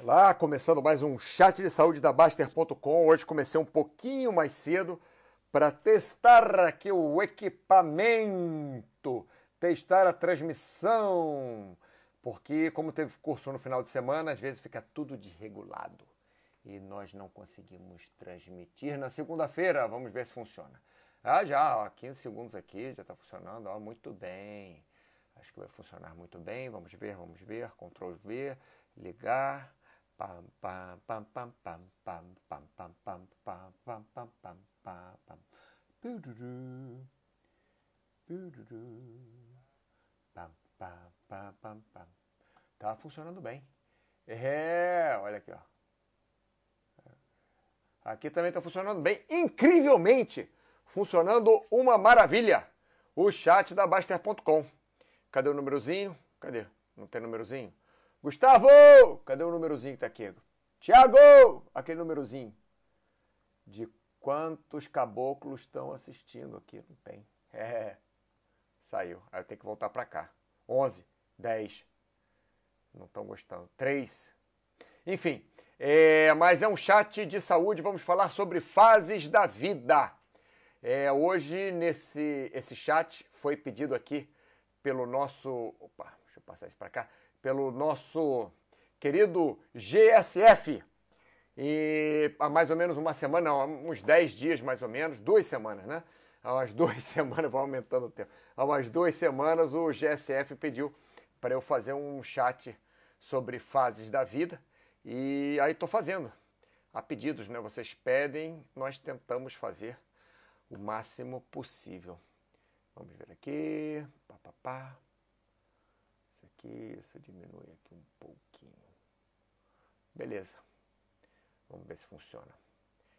Olá, começando mais um chat de saúde da Baster.com. Hoje comecei um pouquinho mais cedo para testar aqui o equipamento, testar a transmissão, porque como teve curso no final de semana, às vezes fica tudo desregulado e nós não conseguimos transmitir na segunda-feira. Vamos ver se funciona. Ah, já, ó, 15 segundos aqui, já está funcionando, ó, muito bem. Acho que vai funcionar muito bem. Vamos ver, vamos ver. Ctrl V, ligar. Tá funcionando bem. É, olha aqui, ó. Aqui também tá funcionando bem, incrivelmente. Funcionando uma maravilha. O chat da Baster.com. Cadê o númerozinho? Cadê? Não tem númerozinho? Gustavo! Cadê o númerozinho que tá aqui? Tiago! Aquele númerozinho. De quantos caboclos estão assistindo aqui? Não tem. É. Saiu. Aí eu tenho que voltar para cá. 11, 10. Não estão gostando. 3. Enfim. É, mas é um chat de saúde. Vamos falar sobre fases da vida. É, hoje, nesse esse chat, foi pedido aqui pelo nosso. Opa, deixa eu passar isso para cá pelo nosso querido GSF. E há mais ou menos uma semana, uns 10 dias mais ou menos, duas semanas, né? Há umas duas semanas, vou aumentando o tempo. Há umas duas semanas o GSF pediu para eu fazer um chat sobre fases da vida. E aí estou fazendo. A pedidos, né? Vocês pedem, nós tentamos fazer o máximo possível. Vamos ver aqui. Pá, pá, pá isso diminui aqui um pouquinho. Beleza. Vamos ver se funciona.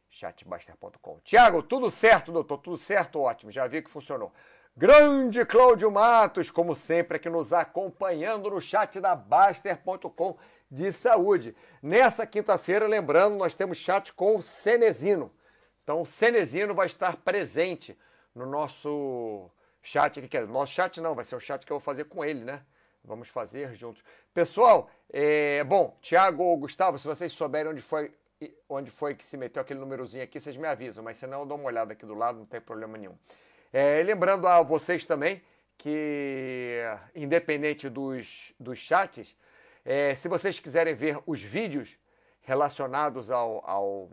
chatbaster.com. Tiago, tudo certo, doutor? Tudo certo? Ótimo, já vi que funcionou. Grande Cláudio Matos, como sempre, aqui nos acompanhando no chat da Baster.com de saúde. Nessa quinta-feira, lembrando, nós temos chat com o Cenezino. Então, o Cenezino vai estar presente no nosso chat. Que é, nosso chat não, vai ser o chat que eu vou fazer com ele, né? Vamos fazer juntos. Pessoal, é, bom, Tiago ou Gustavo, se vocês souberem onde foi, onde foi que se meteu aquele númerozinho aqui, vocês me avisam, mas senão eu dou uma olhada aqui do lado, não tem problema nenhum. É, lembrando a vocês também que, independente dos, dos chats, é, se vocês quiserem ver os vídeos relacionados ao, ao,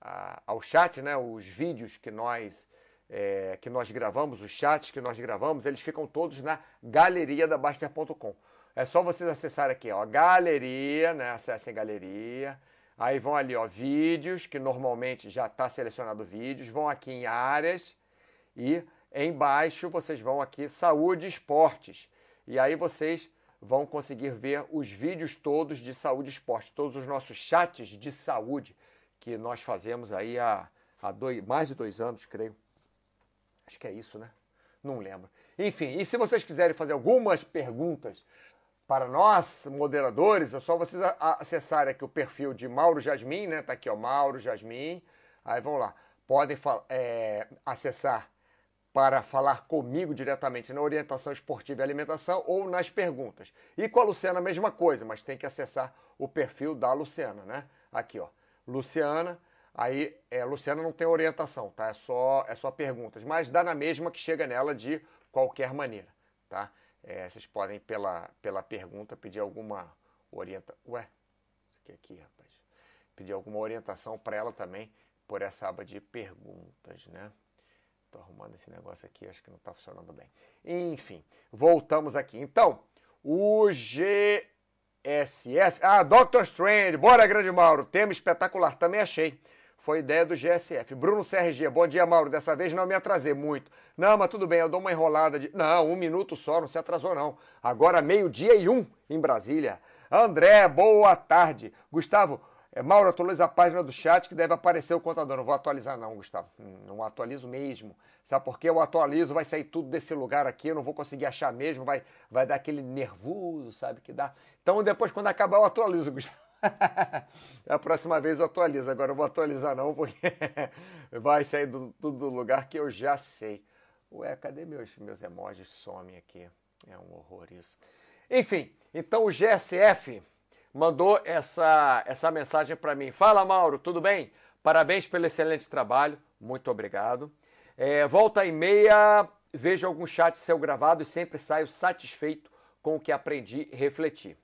a, ao chat, né, os vídeos que nós é, que nós gravamos, os chats que nós gravamos, eles ficam todos na galeria da Baster.com. É só vocês acessarem aqui, ó, galeria, né? Acessem galeria. Aí vão ali, ó, vídeos, que normalmente já está selecionado vídeos. Vão aqui em áreas e embaixo vocês vão aqui saúde e esportes. E aí vocês vão conseguir ver os vídeos todos de saúde e esporte, todos os nossos chats de saúde que nós fazemos aí há, há dois, mais de dois anos, creio. Acho que é isso, né? Não lembro. Enfim, e se vocês quiserem fazer algumas perguntas para nós, moderadores, é só vocês acessarem aqui o perfil de Mauro Jasmin, né? Tá aqui, ó, Mauro Jasmin. Aí vão lá. Podem é, acessar para falar comigo diretamente na orientação esportiva e alimentação ou nas perguntas. E com a Luciana a mesma coisa, mas tem que acessar o perfil da Luciana, né? Aqui, ó. Luciana, Aí, é, Luciana não tem orientação, tá? É só, é só perguntas, mas dá na mesma que chega nela de qualquer maneira, tá? É, vocês podem, pela, pela pergunta, pedir alguma orientação. Ué, isso aqui, aqui, rapaz. Pedir alguma orientação para ela também por essa aba de perguntas, né? Tô arrumando esse negócio aqui, acho que não está funcionando bem. Enfim, voltamos aqui. Então, o GSF. Ah, Doctor Strange, bora, grande Mauro. Tema espetacular, também achei. Foi ideia do GSF. Bruno CRG, bom dia, Mauro. Dessa vez não me atrasei muito. Não, mas tudo bem, eu dou uma enrolada de. Não, um minuto só, não se atrasou, não. Agora, meio-dia e um em Brasília. André, boa tarde. Gustavo, é, Mauro, atualiza a página do chat que deve aparecer o contador. Não vou atualizar, não, Gustavo. Hum, não atualizo mesmo. Sabe por quê? Eu atualizo, vai sair tudo desse lugar aqui, eu não vou conseguir achar mesmo, vai, vai dar aquele nervoso, sabe? Que dá. Então, depois, quando acabar, eu atualizo, Gustavo. a próxima vez eu atualizo, agora eu vou atualizar não, porque vai sair do, tudo do lugar que eu já sei. Ué, cadê meus, meus emojis? Some aqui. É um horror isso. Enfim, então o GSF mandou essa, essa mensagem para mim. Fala, Mauro, tudo bem? Parabéns pelo excelente trabalho. Muito obrigado. É, volta e meia, vejo algum chat seu gravado e sempre saio satisfeito com o que aprendi e refleti.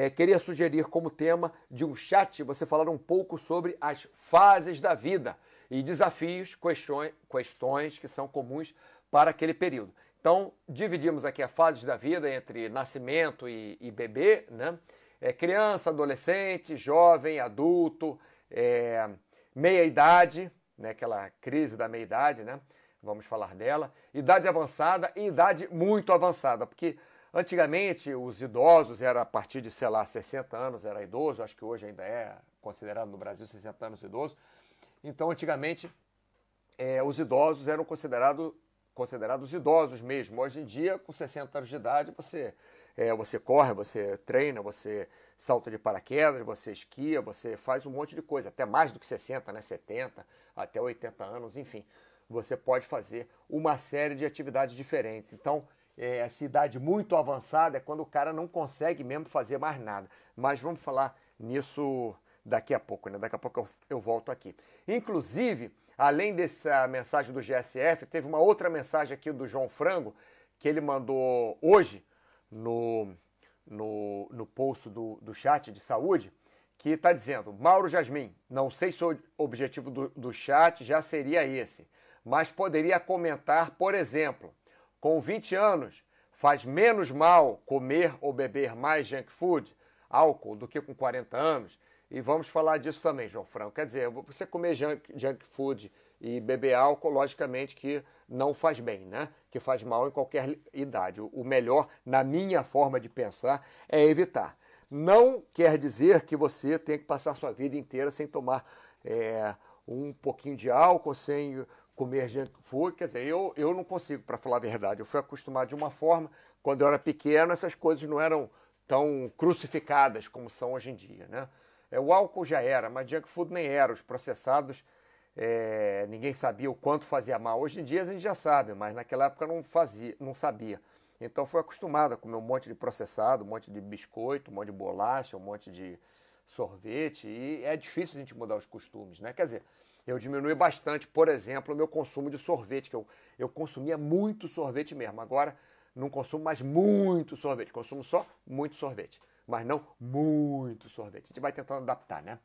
É, queria sugerir como tema de um chat você falar um pouco sobre as fases da vida e desafios, questões, questões que são comuns para aquele período. Então, dividimos aqui as fases da vida entre nascimento e, e bebê, né? É, criança, adolescente, jovem, adulto, é, meia-idade, né? aquela crise da meia-idade, né? Vamos falar dela. Idade avançada e idade muito avançada, porque antigamente os idosos era a partir de, sei lá, 60 anos era idoso, acho que hoje ainda é considerado no Brasil 60 anos idoso. Então, antigamente, é, os idosos eram considerados considerados idosos mesmo. Hoje em dia, com 60 anos de idade, você, é, você corre, você treina, você salta de paraquedas, você esquia, você faz um monte de coisa, até mais do que 60, né? 70, até 80 anos, enfim. Você pode fazer uma série de atividades diferentes. Então, é, essa idade muito avançada é quando o cara não consegue mesmo fazer mais nada. Mas vamos falar nisso daqui a pouco, né? Daqui a pouco eu, eu volto aqui. Inclusive, Além dessa mensagem do GSF, teve uma outra mensagem aqui do João Frango, que ele mandou hoje no, no, no post do, do chat de saúde, que está dizendo: Mauro Jasmin, não sei se o objetivo do, do chat já seria esse, mas poderia comentar, por exemplo, com 20 anos, faz menos mal comer ou beber mais junk food, álcool, do que com 40 anos? E vamos falar disso também, João Franco. Quer dizer, você comer junk, junk food e beber álcool, logicamente que não faz bem, né? Que faz mal em qualquer idade. O melhor, na minha forma de pensar, é evitar. Não quer dizer que você tem que passar sua vida inteira sem tomar é, um pouquinho de álcool, sem comer junk food. Quer dizer, eu, eu não consigo, para falar a verdade. Eu fui acostumado de uma forma. Quando eu era pequeno, essas coisas não eram tão crucificadas como são hoje em dia, né? É, o álcool já era, mas junk food nem era. Os processados, é, ninguém sabia o quanto fazia mal. Hoje em dia a gente já sabe, mas naquela época não fazia, não sabia. Então foi acostumado a comer um monte de processado, um monte de biscoito, um monte de bolacha, um monte de sorvete. E é difícil a gente mudar os costumes, né? Quer dizer, eu diminui bastante, por exemplo, o meu consumo de sorvete, que eu, eu consumia muito sorvete mesmo. Agora não consumo mais muito sorvete, consumo só muito sorvete mas não muito sorvete. A gente vai tentando adaptar, né?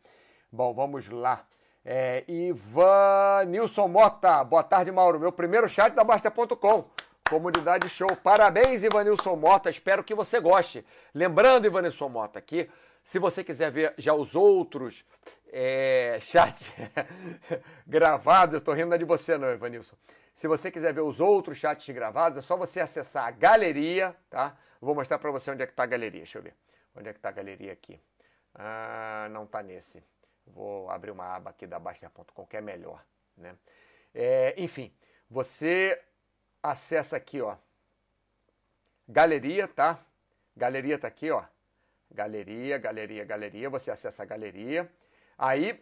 Bom, vamos lá. É, Ivan Nilson Mota, boa tarde, Mauro. Meu primeiro chat da Basta.com. Comunidade show. Parabéns, Ivanilson Mota. Espero que você goste. Lembrando, Ivanilson Mota, que se você quiser ver já os outros é, chats gravados, eu tô rindo de você, não, Ivanilson. Se você quiser ver os outros chats gravados, é só você acessar a galeria, tá? vou mostrar para você onde é que está a galeria. Deixa eu ver. Onde é que está a galeria aqui? Ah, não está nesse. Vou abrir uma aba aqui da Baster.com que é melhor. Né? É, enfim, você acessa aqui, ó. Galeria, tá? Galeria tá aqui, ó. Galeria, galeria, galeria. Você acessa a galeria. Aí,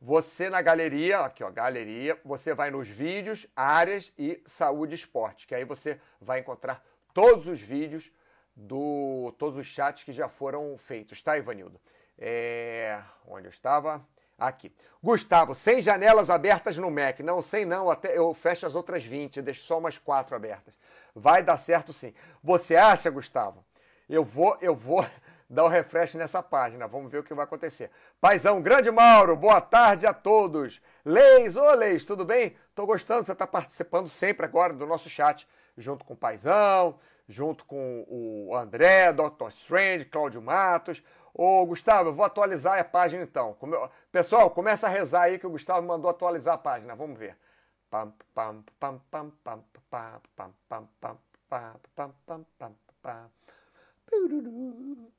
você na galeria, aqui ó, galeria, você vai nos vídeos, áreas e saúde e esporte, que aí você vai encontrar todos os vídeos do todos os chats que já foram feitos, tá, Ivanildo? É, onde eu estava? Aqui. Gustavo, sem janelas abertas no Mac. Não, sem não, até eu fecho as outras 20, deixo só umas quatro abertas. Vai dar certo sim. Você acha, Gustavo? Eu vou, eu vou dar o um refresh nessa página. Vamos ver o que vai acontecer. Paizão, grande Mauro, boa tarde a todos. Leis, ô Leis, tudo bem? Tô gostando, você está participando sempre agora do nosso chat, junto com o Paizão, junto com o André, Dr. Strange, Cláudio Matos. Ô, Gustavo, eu vou atualizar a página então. Pessoal, começa a rezar aí que o Gustavo mandou atualizar a página. Vamos ver. Pam, pam, pam, pam, pam, pam, pam, pam, pam, pam, pam. Pam, pam, pam, pam, pam, pam.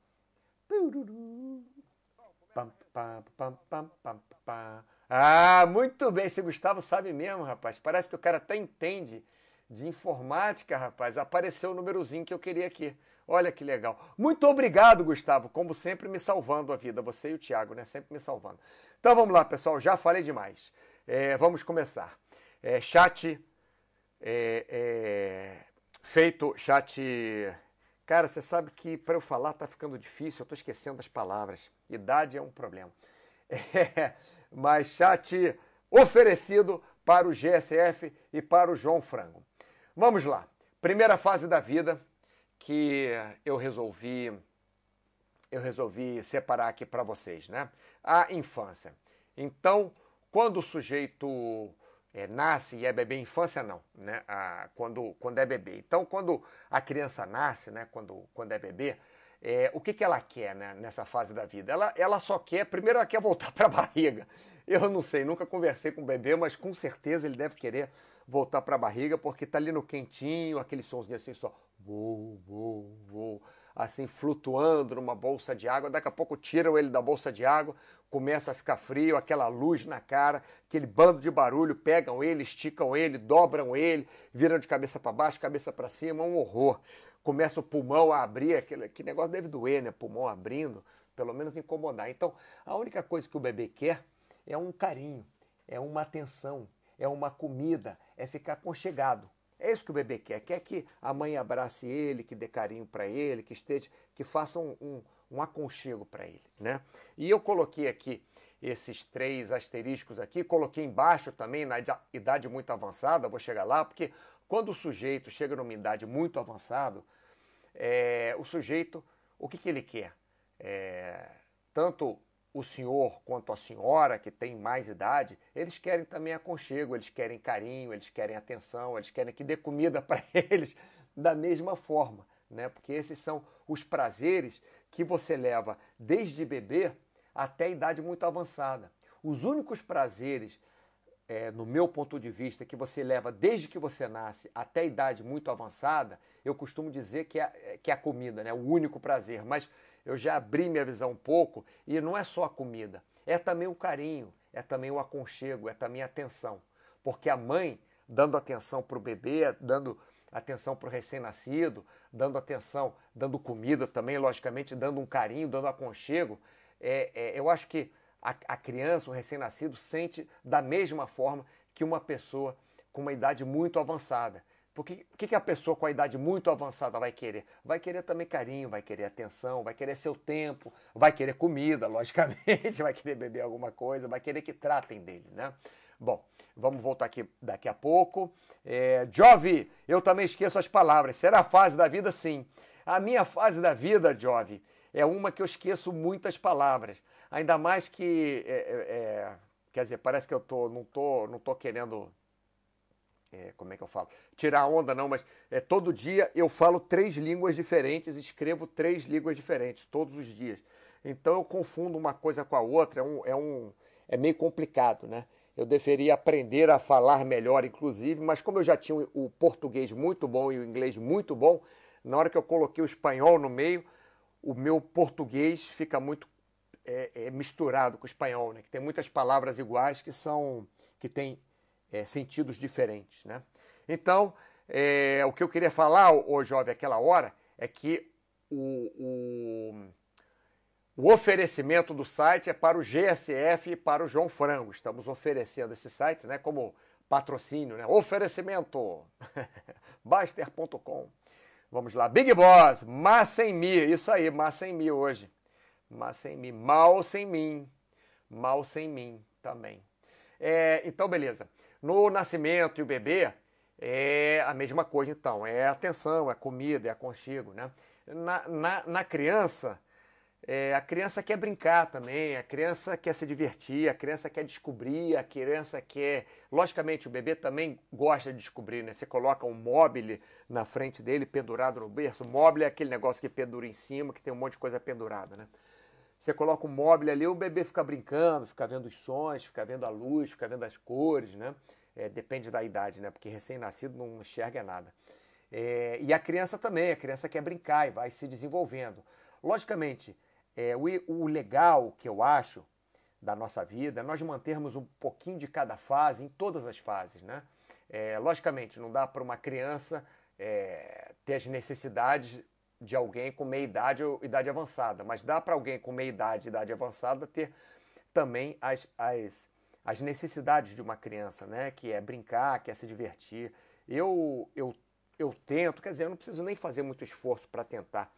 Ah, muito bem. Esse Gustavo sabe mesmo, rapaz. Parece que o cara até entende de informática, rapaz, apareceu o númerozinho que eu queria aqui. Olha que legal. Muito obrigado, Gustavo, como sempre me salvando a vida. Você e o Thiago, né? Sempre me salvando. Então vamos lá, pessoal. Já falei demais. É, vamos começar. É, chat é, é, feito, chat Cara, você sabe que para eu falar tá ficando difícil, eu tô esquecendo as palavras. Idade é um problema. É, mas chat oferecido para o GSF e para o João Frango. Vamos lá. Primeira fase da vida que eu resolvi eu resolvi separar aqui para vocês, né? A infância. Então, quando o sujeito é, nasce e é bebê, infância não, né? A, quando, quando é bebê. Então, quando a criança nasce, né? Quando, quando é bebê, é, o que, que ela quer né, nessa fase da vida? Ela, ela só quer, primeiro ela quer voltar para a barriga. Eu não sei, nunca conversei com o bebê, mas com certeza ele deve querer voltar para a barriga, porque tá ali no quentinho, aquele somzinho assim só, vou, vou, vou assim flutuando numa bolsa de água. Daqui a pouco tiram ele da bolsa de água, começa a ficar frio, aquela luz na cara, aquele bando de barulho, pegam ele, esticam ele, dobram ele, viram de cabeça para baixo, cabeça para cima, um horror. Começa o pulmão a abrir, aquele, que negócio deve doer, né? Pulmão abrindo, pelo menos incomodar. Então, a única coisa que o bebê quer é um carinho, é uma atenção, é uma comida, é ficar aconchegado. É isso que o bebê quer. Quer que a mãe abrace ele, que dê carinho para ele, que esteja, que faça um, um, um aconchego para ele, né? E eu coloquei aqui esses três asteriscos aqui, coloquei embaixo também na idade muito avançada, vou chegar lá, porque quando o sujeito chega numa idade muito avançada, é, o sujeito, o que, que ele quer? É, tanto o senhor quanto a senhora que tem mais idade, eles querem também aconchego, eles querem carinho, eles querem atenção, eles querem que dê comida para eles da mesma forma, né? Porque esses são os prazeres que você leva desde bebê até a idade muito avançada. Os únicos prazeres, é, no meu ponto de vista, que você leva desde que você nasce até a idade muito avançada, eu costumo dizer que é, que é a comida, né? O único prazer. Mas eu já abri minha visão um pouco e não é só a comida, é também o carinho, é também o aconchego, é também a atenção. Porque a mãe, dando atenção para o bebê, dando atenção para o recém-nascido, dando atenção, dando comida também, logicamente, dando um carinho, dando aconchego, é, é, eu acho que a, a criança, o recém-nascido, sente da mesma forma que uma pessoa com uma idade muito avançada. Porque o que, que a pessoa com a idade muito avançada vai querer? Vai querer também carinho, vai querer atenção, vai querer seu tempo, vai querer comida, logicamente, vai querer beber alguma coisa, vai querer que tratem dele, né? Bom, vamos voltar aqui daqui a pouco. É, Jove, eu também esqueço as palavras. Será a fase da vida? Sim. A minha fase da vida, Jove, é uma que eu esqueço muitas palavras. Ainda mais que, é, é, é quer dizer, parece que eu tô, não tô, não tô querendo é, como é que eu falo? Tirar onda não, mas é, todo dia eu falo três línguas diferentes, escrevo três línguas diferentes, todos os dias. Então eu confundo uma coisa com a outra, é, um, é, um, é meio complicado, né? Eu deveria aprender a falar melhor, inclusive, mas como eu já tinha o português muito bom e o inglês muito bom, na hora que eu coloquei o espanhol no meio, o meu português fica muito é, é misturado com o espanhol, né? Que tem muitas palavras iguais que são que tem é, sentidos diferentes. Né? Então, é, o que eu queria falar, ô, jovem, aquela hora, é que o, o, o, oferecimento do site é para o GSF e para o João Frango. Estamos oferecendo esse site né, como patrocínio, né? Oferecimento! Baster.com. Vamos lá. Big Boss, mas sem mim. Isso aí, mas sem mim hoje. Mas sem mim. Mal sem mim. Mal sem mim também. É, então, beleza. No nascimento e o bebê, é a mesma coisa, então. É atenção, é comida, é aconchego, né? Na, na, na criança, é, a criança quer brincar também, a criança quer se divertir, a criança quer descobrir, a criança quer. Logicamente, o bebê também gosta de descobrir, né? Você coloca um móvel na frente dele, pendurado no berço. O móvel é aquele negócio que pendura em cima, que tem um monte de coisa pendurada, né? Você coloca um móvel ali, o bebê fica brincando, fica vendo os sons, fica vendo a luz, fica vendo as cores, né? É, depende da idade, né? Porque recém-nascido não enxerga nada. É, e a criança também, a criança quer brincar e vai se desenvolvendo. Logicamente, é, o, o legal que eu acho da nossa vida é nós mantermos um pouquinho de cada fase em todas as fases, né? É, logicamente, não dá para uma criança é, ter as necessidades de alguém com meia idade ou idade avançada, mas dá para alguém com meia idade e idade avançada ter também as, as, as necessidades de uma criança, né? Que é brincar, que é se divertir. Eu, eu eu tento, quer dizer, eu não preciso nem fazer muito esforço para tentar.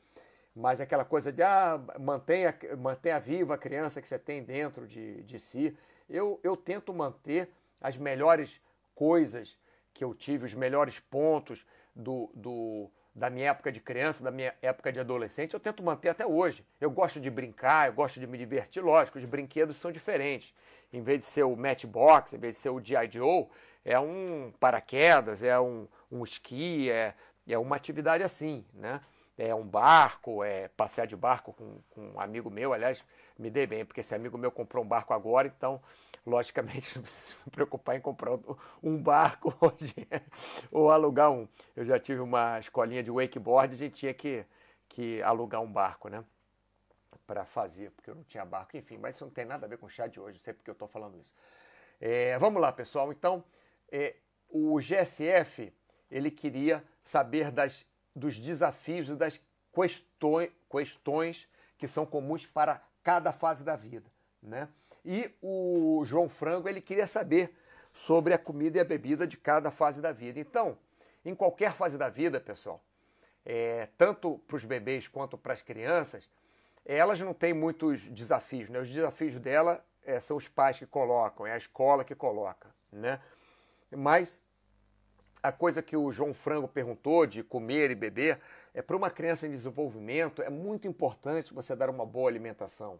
Mas aquela coisa de ah, mantenha, mantenha viva a criança que você tem dentro de, de si. Eu, eu tento manter as melhores coisas que eu tive, os melhores pontos do, do, da minha época de criança, da minha época de adolescente, eu tento manter até hoje. Eu gosto de brincar, eu gosto de me divertir, lógico, os brinquedos são diferentes. Em vez de ser o Matchbox, em vez de ser o G.I. Joe, é um paraquedas, é um, um esqui, é, é uma atividade assim, né? É um barco, é passear de barco com, com um amigo meu, aliás, me dei bem, porque esse amigo meu comprou um barco agora, então, logicamente, não preciso me preocupar em comprar um barco hoje ou alugar um. Eu já tive uma escolinha de wakeboard, a gente tinha que, que alugar um barco, né? Para fazer, porque eu não tinha barco, enfim, mas isso não tem nada a ver com o chá de hoje, não sei porque eu estou falando isso. É, vamos lá, pessoal, então, é, o GSF, ele queria saber das, dos desafios e das questões, questões que são comuns para cada fase da vida, né? E o João Frango ele queria saber sobre a comida e a bebida de cada fase da vida. Então, em qualquer fase da vida, pessoal, é, tanto para os bebês quanto para as crianças, elas não têm muitos desafios. Né? Os desafios dela é, são os pais que colocam, é a escola que coloca. Né? Mas a coisa que o João Frango perguntou de comer e beber, é para uma criança em desenvolvimento, é muito importante você dar uma boa alimentação.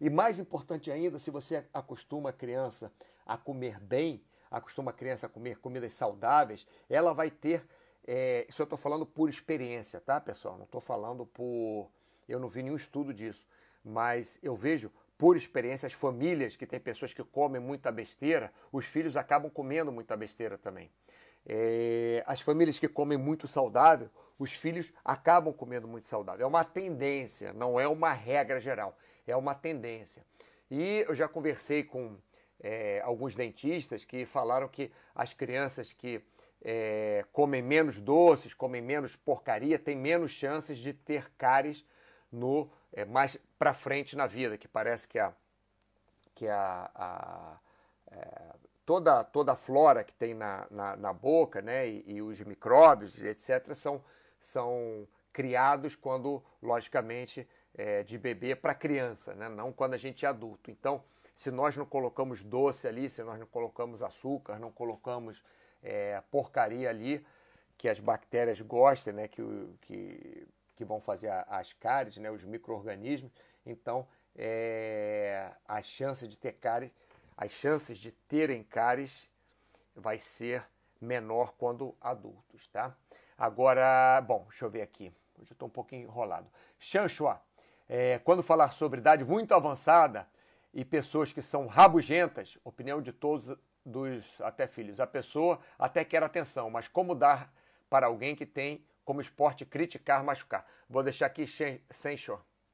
E mais importante ainda, se você acostuma a criança a comer bem, acostuma a criança a comer comidas saudáveis, ela vai ter. É, isso eu estou falando por experiência, tá, pessoal? Não estou falando por. Eu não vi nenhum estudo disso, mas eu vejo por experiência as famílias que têm pessoas que comem muita besteira, os filhos acabam comendo muita besteira também. É, as famílias que comem muito saudável, os filhos acabam comendo muito saudável. É uma tendência, não é uma regra geral é uma tendência. E eu já conversei com é, alguns dentistas que falaram que as crianças que é, comem menos doces, comem menos porcaria, têm menos chances de ter cáries no é, mais para frente na vida, que parece que a que a, a é, toda toda a flora que tem na, na, na boca, né, e, e, os micróbios, etc, são são criados quando logicamente é, de bebê para criança, né? não quando a gente é adulto. Então, se nós não colocamos doce ali, se nós não colocamos açúcar, não colocamos é, porcaria ali, que as bactérias gostem, né? que, que, que vão fazer as cáries, né? os micro-organismos, então é, as chances de ter cáries, as chances de terem cáries vai ser menor quando adultos, tá? Agora, bom, deixa eu ver aqui. Hoje eu estou um pouquinho enrolado. Chanchua é, quando falar sobre idade muito avançada e pessoas que são rabugentas, opinião de todos dos até filhos, a pessoa até quer atenção, mas como dar para alguém que tem como esporte criticar, machucar? Vou deixar aqui sem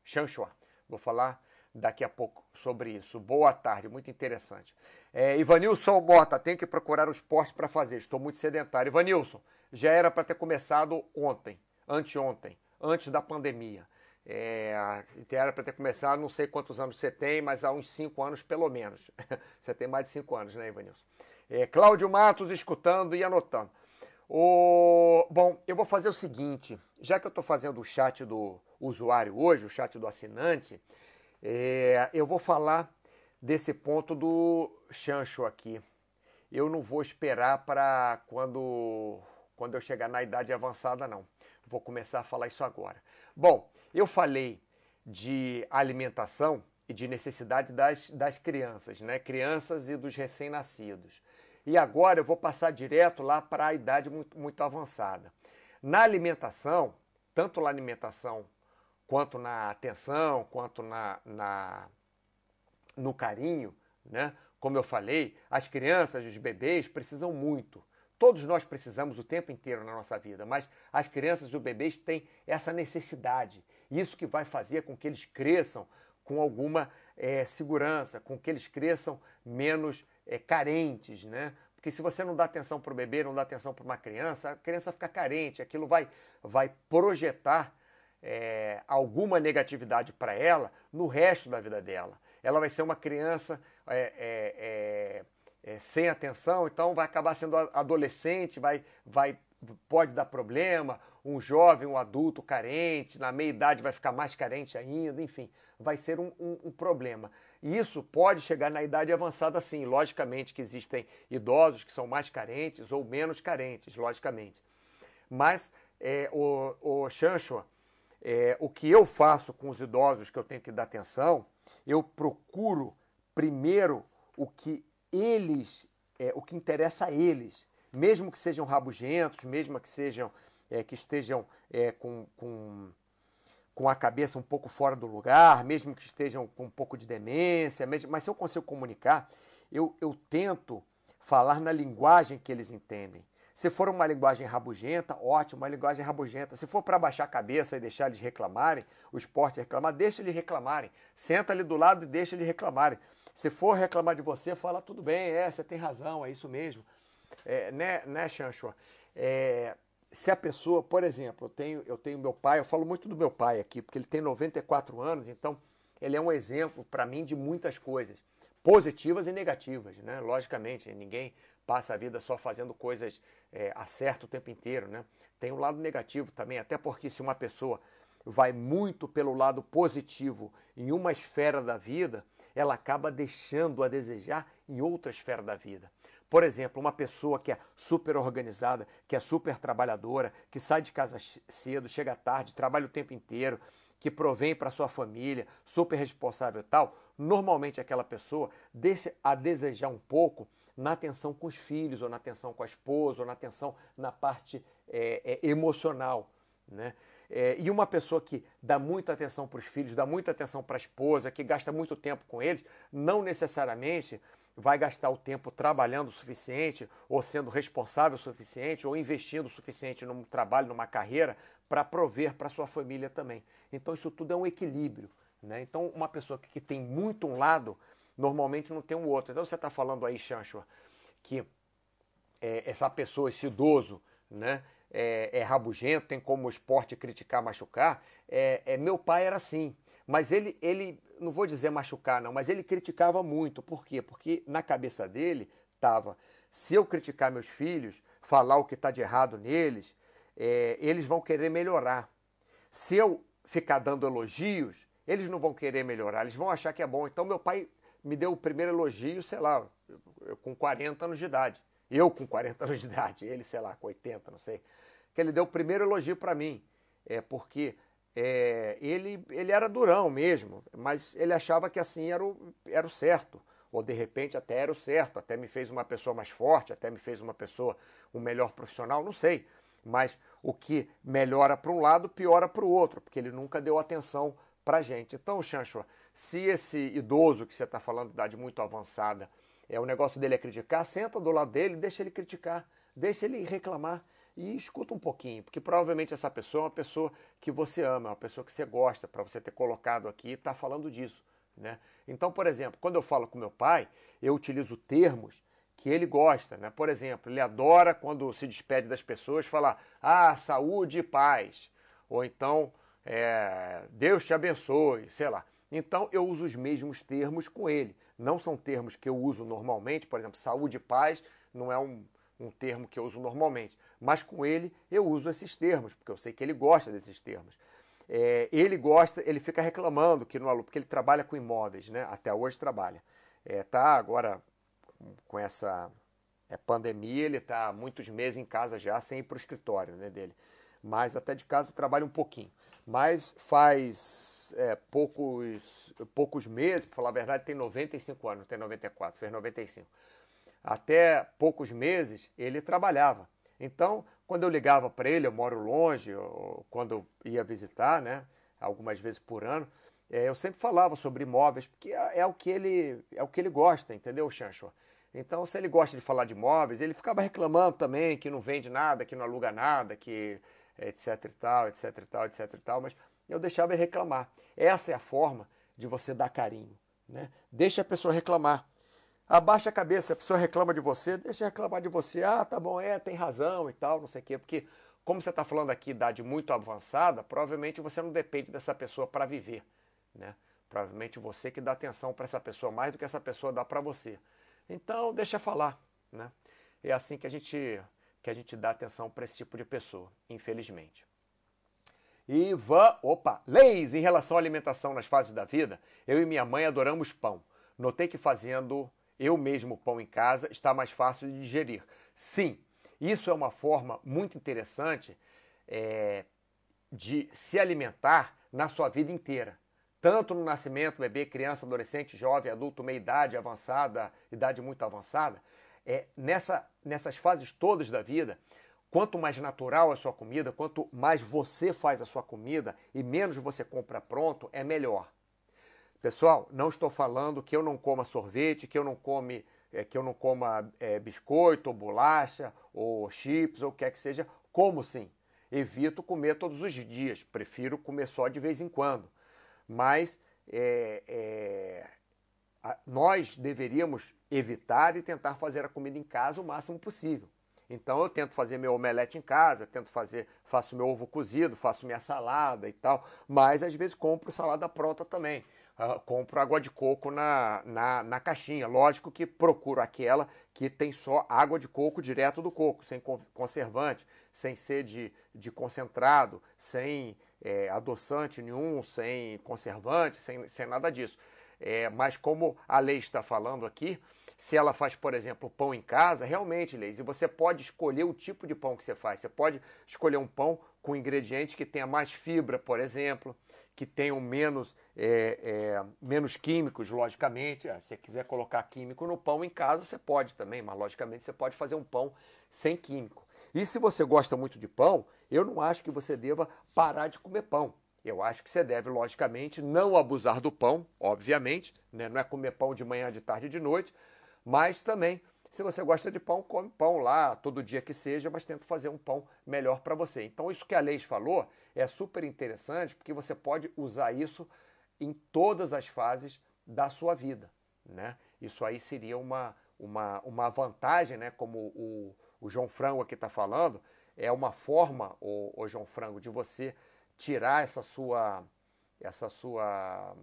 chanchua. Vou falar daqui a pouco sobre isso. Boa tarde, muito interessante. É, Ivanilson Mota, tenho que procurar um esporte para fazer, estou muito sedentário. Ivanilson, já era para ter começado ontem, anteontem, antes da pandemia. É, era para ter começado, não sei quantos anos você tem, mas há uns 5 anos pelo menos. você tem mais de 5 anos, né, Ivanilson? É, Cláudio Matos escutando e anotando. O... Bom, eu vou fazer o seguinte: já que eu estou fazendo o chat do usuário hoje, o chat do assinante, é, eu vou falar desse ponto do chancho aqui. Eu não vou esperar para quando, quando eu chegar na idade avançada, não. Vou começar a falar isso agora. Bom, eu falei de alimentação e de necessidade das, das crianças, né? Crianças e dos recém-nascidos. E agora eu vou passar direto lá para a idade muito, muito avançada. Na alimentação, tanto na alimentação quanto na atenção, quanto na, na no carinho, né? Como eu falei, as crianças, os bebês precisam muito. Todos nós precisamos o tempo inteiro na nossa vida, mas as crianças e os bebês têm essa necessidade. Isso que vai fazer com que eles cresçam com alguma é, segurança, com que eles cresçam menos é, carentes, né? Porque se você não dá atenção para o bebê, não dá atenção para uma criança, a criança fica carente, aquilo vai, vai projetar é, alguma negatividade para ela no resto da vida dela. Ela vai ser uma criança é, é, é, sem atenção, então vai acabar sendo adolescente, vai, vai pode dar problema, um jovem, um adulto carente, na meia idade vai ficar mais carente ainda, enfim, vai ser um, um, um problema. Isso pode chegar na idade avançada sim. Logicamente que existem idosos que são mais carentes ou menos carentes, logicamente. Mas é, o, o Chanchua, é, o que eu faço com os idosos que eu tenho que dar atenção, eu procuro primeiro o que eles, é, o que interessa a eles, mesmo que sejam rabugentos, mesmo que sejam é, que estejam é, com, com, com a cabeça um pouco fora do lugar, mesmo que estejam com um pouco de demência, mesmo, mas se eu consigo comunicar, eu, eu tento falar na linguagem que eles entendem. Se for uma linguagem rabugenta, ótimo, uma linguagem rabugenta. Se for para baixar a cabeça e deixar eles reclamarem, o esporte reclamar, deixa eles reclamarem. Senta ali do lado e deixa eles reclamarem. Se for reclamar de você, fala tudo bem, é, você tem razão, é isso mesmo. É, né, né, Chanchua? É, se a pessoa, por exemplo, eu tenho, eu tenho meu pai, eu falo muito do meu pai aqui, porque ele tem 94 anos, então ele é um exemplo para mim de muitas coisas, positivas e negativas, né? Logicamente, ninguém passa a vida só fazendo coisas é, a certo o tempo inteiro, né? Tem um lado negativo também, até porque se uma pessoa vai muito pelo lado positivo em uma esfera da vida, ela acaba deixando a desejar em outra esfera da vida. Por exemplo, uma pessoa que é super organizada, que é super trabalhadora, que sai de casa cedo, chega tarde, trabalha o tempo inteiro, que provém para sua família, super responsável e tal, normalmente aquela pessoa deixa a desejar um pouco na atenção com os filhos, ou na atenção com a esposa, ou na atenção na parte é, é, emocional. Né? É, e uma pessoa que dá muita atenção para os filhos, dá muita atenção para a esposa, que gasta muito tempo com eles, não necessariamente vai gastar o tempo trabalhando o suficiente, ou sendo responsável o suficiente, ou investindo o suficiente num trabalho, numa carreira, para prover para sua família também. Então isso tudo é um equilíbrio. Né? Então uma pessoa que tem muito um lado normalmente não tem um outro. Então você está falando aí, Chancho, que é, essa pessoa, esse idoso, né, é, é, rabugento, tem como esporte criticar, machucar. É, é, meu pai era assim, mas ele, ele, não vou dizer machucar não, mas ele criticava muito. Por quê? Porque na cabeça dele estava, se eu criticar meus filhos, falar o que está de errado neles, é, eles vão querer melhorar. Se eu ficar dando elogios, eles não vão querer melhorar, eles vão achar que é bom. Então meu pai me deu o primeiro elogio, sei lá, eu, com 40 anos de idade. Eu com 40 anos de idade, ele, sei lá, com 80, não sei. Que ele deu o primeiro elogio para mim. É porque é, ele, ele era durão mesmo, mas ele achava que assim era o, era o certo. Ou de repente até era o certo, até me fez uma pessoa mais forte, até me fez uma pessoa, um melhor profissional, não sei. Mas o que melhora para um lado, piora para o outro, porque ele nunca deu atenção para gente. Então, Chancho, se esse idoso que você está falando, de idade muito avançada, é o negócio dele é criticar, senta do lado dele, deixa ele criticar, deixa ele reclamar e escuta um pouquinho, porque provavelmente essa pessoa é uma pessoa que você ama, é uma pessoa que você gosta, para você ter colocado aqui está falando disso. Né? Então, por exemplo, quando eu falo com meu pai, eu utilizo termos que ele gosta. Né? Por exemplo, ele adora quando se despede das pessoas falar ah, saúde e paz. Ou então, é, Deus te abençoe, sei lá. Então eu uso os mesmos termos com ele. Não são termos que eu uso normalmente, por exemplo, saúde e paz não é um, um termo que eu uso normalmente. Mas com ele eu uso esses termos, porque eu sei que ele gosta desses termos. É, ele gosta, ele fica reclamando que no aluno, porque ele trabalha com imóveis, né? Até hoje trabalha. É, tá agora com essa é, pandemia, ele está muitos meses em casa já sem ir para o escritório né, dele mas até de casa trabalha um pouquinho. Mas faz é, poucos, poucos meses, para falar a verdade, tem 95 anos, tem 94, fez 95. Até poucos meses ele trabalhava. Então, quando eu ligava para ele, eu moro longe, quando eu ia visitar, né, algumas vezes por ano, é, eu sempre falava sobre imóveis, porque é, é, o que ele, é o que ele gosta, entendeu, Chancho? Então, se ele gosta de falar de imóveis, ele ficava reclamando também que não vende nada, que não aluga nada, que etc e tal, etc e tal, etc e tal, mas eu deixava ele reclamar. Essa é a forma de você dar carinho. Né? Deixa a pessoa reclamar. Abaixa a cabeça, a pessoa reclama de você, deixa reclamar de você. Ah, tá bom, é, tem razão e tal, não sei o quê. Porque, como você está falando aqui, idade muito avançada, provavelmente você não depende dessa pessoa para viver. Né? Provavelmente você que dá atenção para essa pessoa mais do que essa pessoa dá para você. Então, deixa falar. Né? É assim que a gente que a gente dá atenção para esse tipo de pessoa, infelizmente. E vã, opa, leis em relação à alimentação nas fases da vida. Eu e minha mãe adoramos pão. Notei que fazendo eu mesmo pão em casa está mais fácil de digerir. Sim, isso é uma forma muito interessante é, de se alimentar na sua vida inteira. Tanto no nascimento, bebê, criança, adolescente, jovem, adulto, meia idade, avançada, idade muito avançada. É, nessa, nessas fases todas da vida, Quanto mais natural a sua comida, quanto mais você faz a sua comida e menos você compra pronto, é melhor. Pessoal, não estou falando que eu não coma sorvete, que eu não come, é, que eu não coma é, biscoito, ou bolacha, ou chips, ou o que quer que seja. Como sim. Evito comer todos os dias. Prefiro comer só de vez em quando. Mas é, é nós deveríamos evitar e tentar fazer a comida em casa o máximo possível. Então eu tento fazer meu omelete em casa, tento fazer, faço meu ovo cozido, faço minha salada e tal, mas às vezes compro salada pronta também. Uh, compro água de coco na, na, na, caixinha. Lógico que procuro aquela que tem só água de coco direto do coco, sem conservante, sem ser de, de concentrado, sem é, adoçante nenhum, sem conservante, sem, sem nada disso. É, mas como a lei está falando aqui, se ela faz, por exemplo, pão em casa, realmente, Leise, você pode escolher o tipo de pão que você faz. Você pode escolher um pão com ingredientes que tenha mais fibra, por exemplo, que tenham menos, é, é, menos químicos, logicamente. Ah, se você quiser colocar químico no pão em casa, você pode também, mas logicamente você pode fazer um pão sem químico. E se você gosta muito de pão, eu não acho que você deva parar de comer pão. Eu acho que você deve, logicamente, não abusar do pão, obviamente, né? não é comer pão de manhã, de tarde e de noite, mas também, se você gosta de pão, come pão lá todo dia que seja, mas tenta fazer um pão melhor para você. Então, isso que a Leis falou é super interessante, porque você pode usar isso em todas as fases da sua vida. Né? Isso aí seria uma, uma, uma vantagem, né? como o, o João Frango aqui está falando, é uma forma, o, o João Frango, de você tirar essa sua, essa sua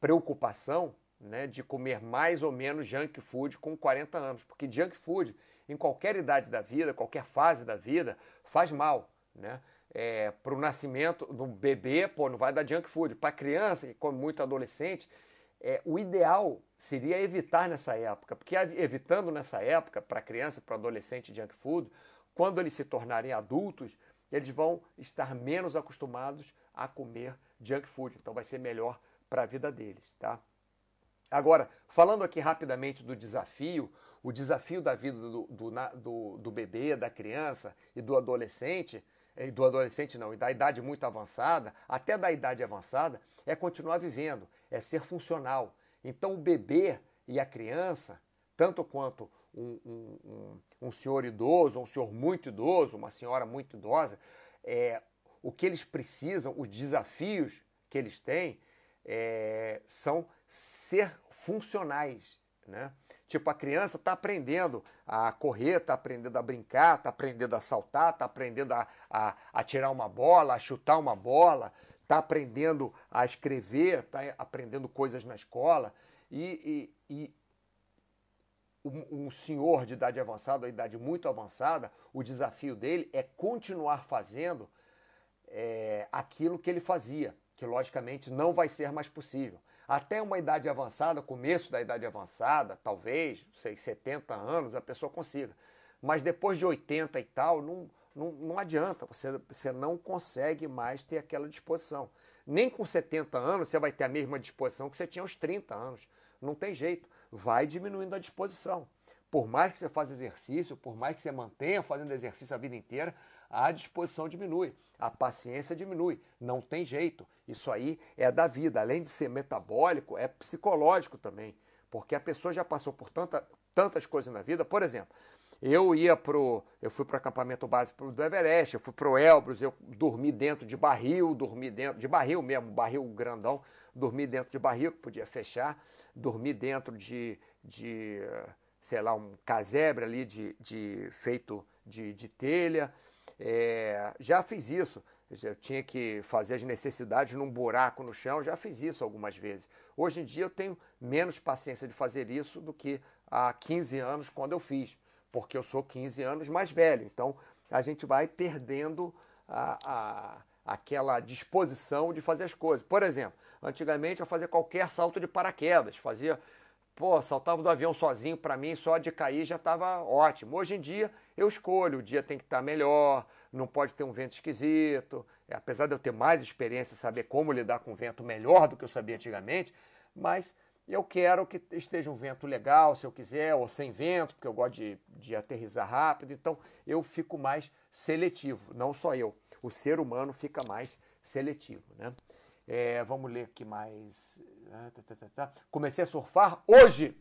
preocupação né, de comer mais ou menos junk food com 40 anos, porque junk food, em qualquer idade da vida, qualquer fase da vida, faz mal. Né? É, para o nascimento do bebê, pô, não vai dar junk food. Para criança, que come muito adolescente, é, o ideal seria evitar nessa época, porque evitando nessa época, para criança, para adolescente, junk food, quando eles se tornarem adultos, eles vão estar menos acostumados a comer junk food. Então vai ser melhor para a vida deles, tá? Agora, falando aqui rapidamente do desafio, o desafio da vida do, do, do, do bebê, da criança e do adolescente, e do adolescente não, e da idade muito avançada, até da idade avançada, é continuar vivendo, é ser funcional. Então o bebê e a criança, tanto quanto um, um, um, um senhor idoso, um senhor muito idoso, uma senhora muito idosa, é, o que eles precisam, os desafios que eles têm, é, são ser funcionais. Né? Tipo, a criança está aprendendo a correr, está aprendendo a brincar, está aprendendo a saltar, está aprendendo a, a, a, tirar uma bola, a chutar uma bola, está aprendendo a escrever, está aprendendo coisas na escola. E, e, e um, um, senhor de idade avançada, ou idade muito avançada, o desafio dele é continuar fazendo é, aquilo que ele fazia que logicamente não vai ser mais possível. Até uma idade avançada, começo da idade avançada, talvez, sei, 70 anos, a pessoa consiga. Mas depois de 80 e tal, não, não, não adianta, você, você não consegue mais ter aquela disposição. Nem com 70 anos você vai ter a mesma disposição que você tinha aos 30 anos. Não tem jeito, vai diminuindo a disposição. Por mais que você faça exercício, por mais que você mantenha fazendo exercício a vida inteira, a disposição diminui, a paciência diminui. Não tem jeito. Isso aí é da vida. Além de ser metabólico, é psicológico também. Porque a pessoa já passou por tanta, tantas coisas na vida. Por exemplo, eu ia pro. Eu fui para o acampamento básico do Everest, eu fui pro Elbrus, eu dormi dentro de barril, dormi dentro. De barril mesmo, barril grandão, dormi dentro de barril, que podia fechar, dormi dentro de. de sei lá, um casebre ali de, de feito de, de telha. É, já fiz isso. Eu tinha que fazer as necessidades num buraco no chão, já fiz isso algumas vezes. Hoje em dia eu tenho menos paciência de fazer isso do que há 15 anos quando eu fiz. porque eu sou 15 anos mais velho. Então a gente vai perdendo a, a, aquela disposição de fazer as coisas. Por exemplo, antigamente eu fazia qualquer salto de paraquedas, fazia, pô, saltava do avião sozinho, para mim só de cair já estava ótimo. Hoje em dia eu escolho, o dia tem que estar tá melhor, não pode ter um vento esquisito. É, apesar de eu ter mais experiência, saber como lidar com vento melhor do que eu sabia antigamente, mas eu quero que esteja um vento legal, se eu quiser, ou sem vento, porque eu gosto de, de aterrizar rápido. Então eu fico mais seletivo, não só eu. O ser humano fica mais seletivo. Né? É, vamos ler aqui mais. Ah, tá, tá, tá, Comecei a surfar hoje.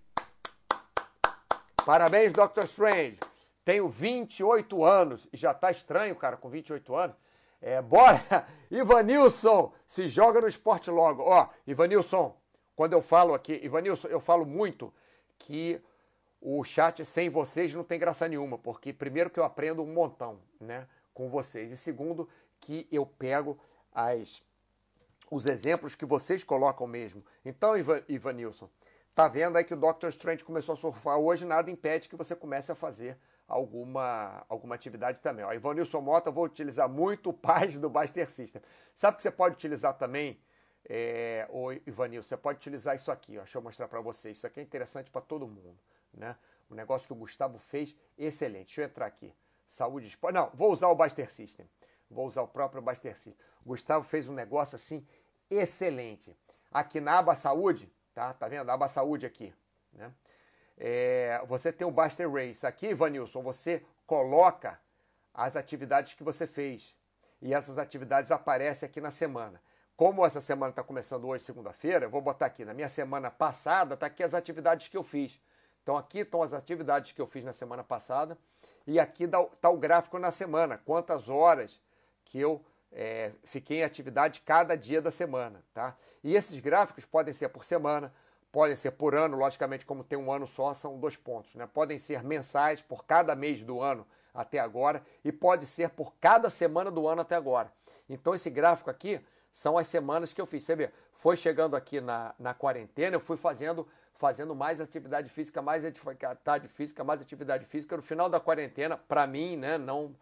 Parabéns, Dr. Strange. Tenho 28 anos e já tá estranho, cara, com 28 anos. É, bora! Ivanilson, se joga no esporte logo. Ó, Ivanilson, quando eu falo aqui, Ivanilson, eu falo muito que o chat sem vocês não tem graça nenhuma, porque primeiro que eu aprendo um montão, né, com vocês, e segundo que eu pego as os exemplos que vocês colocam mesmo. Então, Ivan, Ivanilson, tá vendo aí que o Dr. Strange começou a surfar hoje, nada impede que você comece a fazer alguma, alguma atividade também. Ó, Ivanilson Mota, vou utilizar muito o Paz do Baster System. Sabe que você pode utilizar também é, o Ivanil, você pode utilizar isso aqui, ó, deixa eu mostrar para vocês. Isso aqui é interessante para todo mundo, né? O negócio que o Gustavo fez, excelente. Deixa eu entrar aqui. Saúde Esporte. Não, vou usar o Baster System. Vou usar o próprio Baster System. O Gustavo fez um negócio assim excelente. Aqui na aba Saúde, tá? Tá vendo? A aba Saúde aqui, né? É, você tem o Baster Race. Aqui, Ivanilson, você coloca as atividades que você fez. E essas atividades aparecem aqui na semana. Como essa semana está começando hoje, segunda-feira, eu vou botar aqui. Na minha semana passada, está aqui as atividades que eu fiz. Então aqui estão as atividades que eu fiz na semana passada. E aqui está o gráfico na semana. Quantas horas que eu é, fiquei em atividade cada dia da semana. Tá? E esses gráficos podem ser por semana, podem ser por ano, logicamente, como tem um ano só, são dois pontos. Né? Podem ser mensais por cada mês do ano até agora e pode ser por cada semana do ano até agora. Então esse gráfico aqui são as semanas que eu fiz. Você vê, foi chegando aqui na, na quarentena, eu fui fazendo, fazendo mais atividade física, mais atividade física, mais atividade física. No final da quarentena, para mim, né, não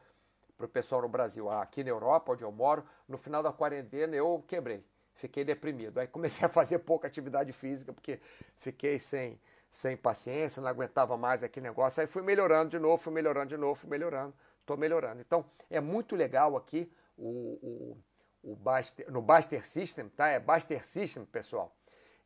para o pessoal no Brasil, aqui na Europa, onde eu moro, no final da quarentena eu quebrei, fiquei deprimido. Aí comecei a fazer pouca atividade física, porque fiquei sem, sem paciência, não aguentava mais aquele negócio. Aí fui melhorando de novo, fui melhorando de novo, fui melhorando, estou melhorando. Então é muito legal aqui o, o o Baster, no Baster System, tá? É Baster System, pessoal.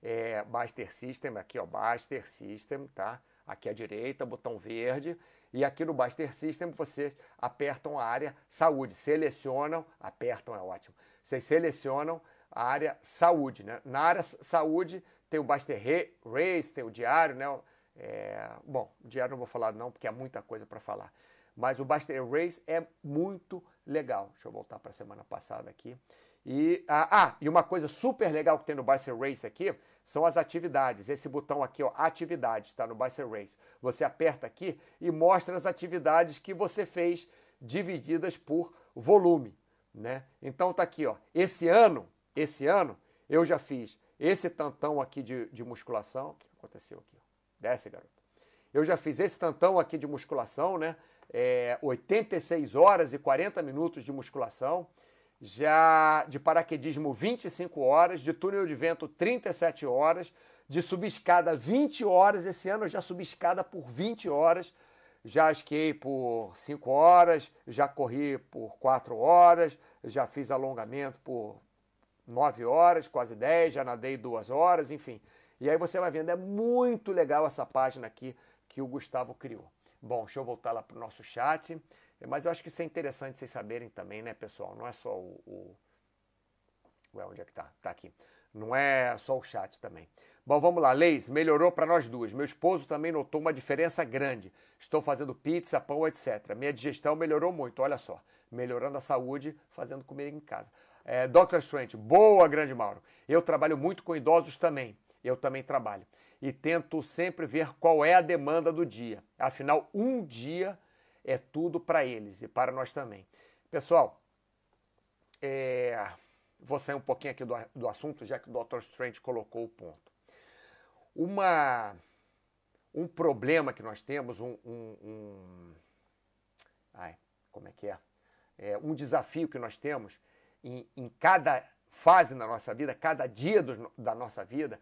É Baster System, aqui ó, Baster System, tá? Aqui à direita, botão verde. E aqui no Baster System vocês apertam a área saúde, selecionam, apertam é ótimo. Vocês selecionam a área saúde, né? Na área saúde tem o Baster Race, tem o diário, né? É, bom, diário não vou falar não, porque há muita coisa para falar. Mas o Baster Race é muito legal. Deixa eu voltar para a semana passada aqui. E, ah, ah, e uma coisa super legal que tem no Bicycle Race aqui são as atividades. Esse botão aqui, ó, atividades, está no Bicycle Race. Você aperta aqui e mostra as atividades que você fez divididas por volume, né? Então tá aqui, ó. Esse ano, esse ano eu já fiz esse tantão aqui de, de musculação. O que aconteceu aqui? Desce, garoto. Eu já fiz esse tantão aqui de musculação, né? é, 86 horas e 40 minutos de musculação, já de paraquedismo 25 horas, de túnel de vento 37 horas, de subescada 20 horas. Esse ano eu já subi escada por 20 horas, já esquiei por 5 horas, já corri por 4 horas, já fiz alongamento por 9 horas, quase 10, já nadei 2 horas, enfim. E aí você vai vendo, é muito legal essa página aqui que o Gustavo criou. Bom, deixa eu voltar lá para o nosso chat. Mas eu acho que isso é interessante vocês saberem também, né, pessoal? Não é só o. o... Ué, onde é que tá? Tá aqui. Não é só o chat também. Bom, vamos lá. Leis, melhorou para nós duas. Meu esposo também notou uma diferença grande. Estou fazendo pizza, pão, etc. Minha digestão melhorou muito, olha só. Melhorando a saúde, fazendo comida em casa. É, Dr. Strange, boa, grande Mauro. Eu trabalho muito com idosos também. Eu também trabalho e tento sempre ver qual é a demanda do dia. Afinal, um dia é tudo para eles e para nós também. Pessoal, é... vou sair um pouquinho aqui do, do assunto, já que o Dr. Strange colocou o ponto. Uma, um problema que nós temos, um, um, um ai, como é que é? é? um desafio que nós temos em, em cada fase da nossa vida, cada dia do, da nossa vida,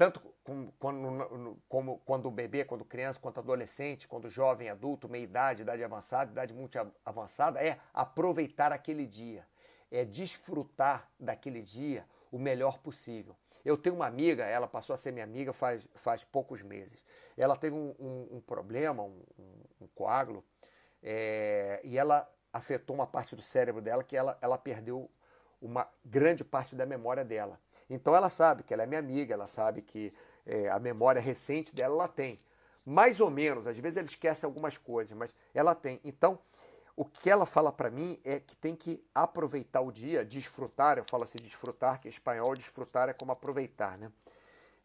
tanto como, como, como, quando bebê, quando criança, quanto adolescente, quando jovem, adulto, meia idade, idade avançada, idade muito avançada, é aproveitar aquele dia, é desfrutar daquele dia o melhor possível. Eu tenho uma amiga, ela passou a ser minha amiga faz, faz poucos meses. Ela teve um, um, um problema, um, um coágulo, é, e ela afetou uma parte do cérebro dela que ela, ela perdeu uma grande parte da memória dela. Então ela sabe que ela é minha amiga, ela sabe que é, a memória recente dela ela tem. Mais ou menos, às vezes ela esquece algumas coisas, mas ela tem. Então, o que ela fala para mim é que tem que aproveitar o dia, desfrutar. Eu falo assim, desfrutar, que em espanhol desfrutar é como aproveitar, né?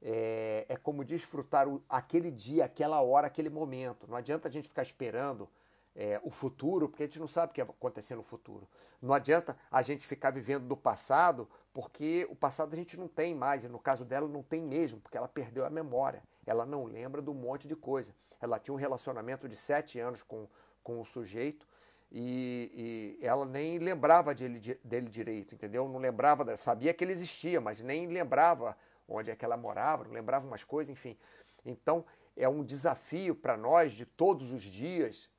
É, é como desfrutar o, aquele dia, aquela hora, aquele momento. Não adianta a gente ficar esperando é, o futuro, porque a gente não sabe o que vai acontecer no futuro. Não adianta a gente ficar vivendo do passado, porque o passado a gente não tem mais, e no caso dela não tem mesmo, porque ela perdeu a memória. Ela não lembra de um monte de coisa. Ela tinha um relacionamento de sete anos com, com o sujeito e, e ela nem lembrava dele, dele direito, entendeu? Não lembrava, sabia que ele existia, mas nem lembrava onde é que ela morava, não lembrava umas coisas, enfim. Então é um desafio para nós de todos os dias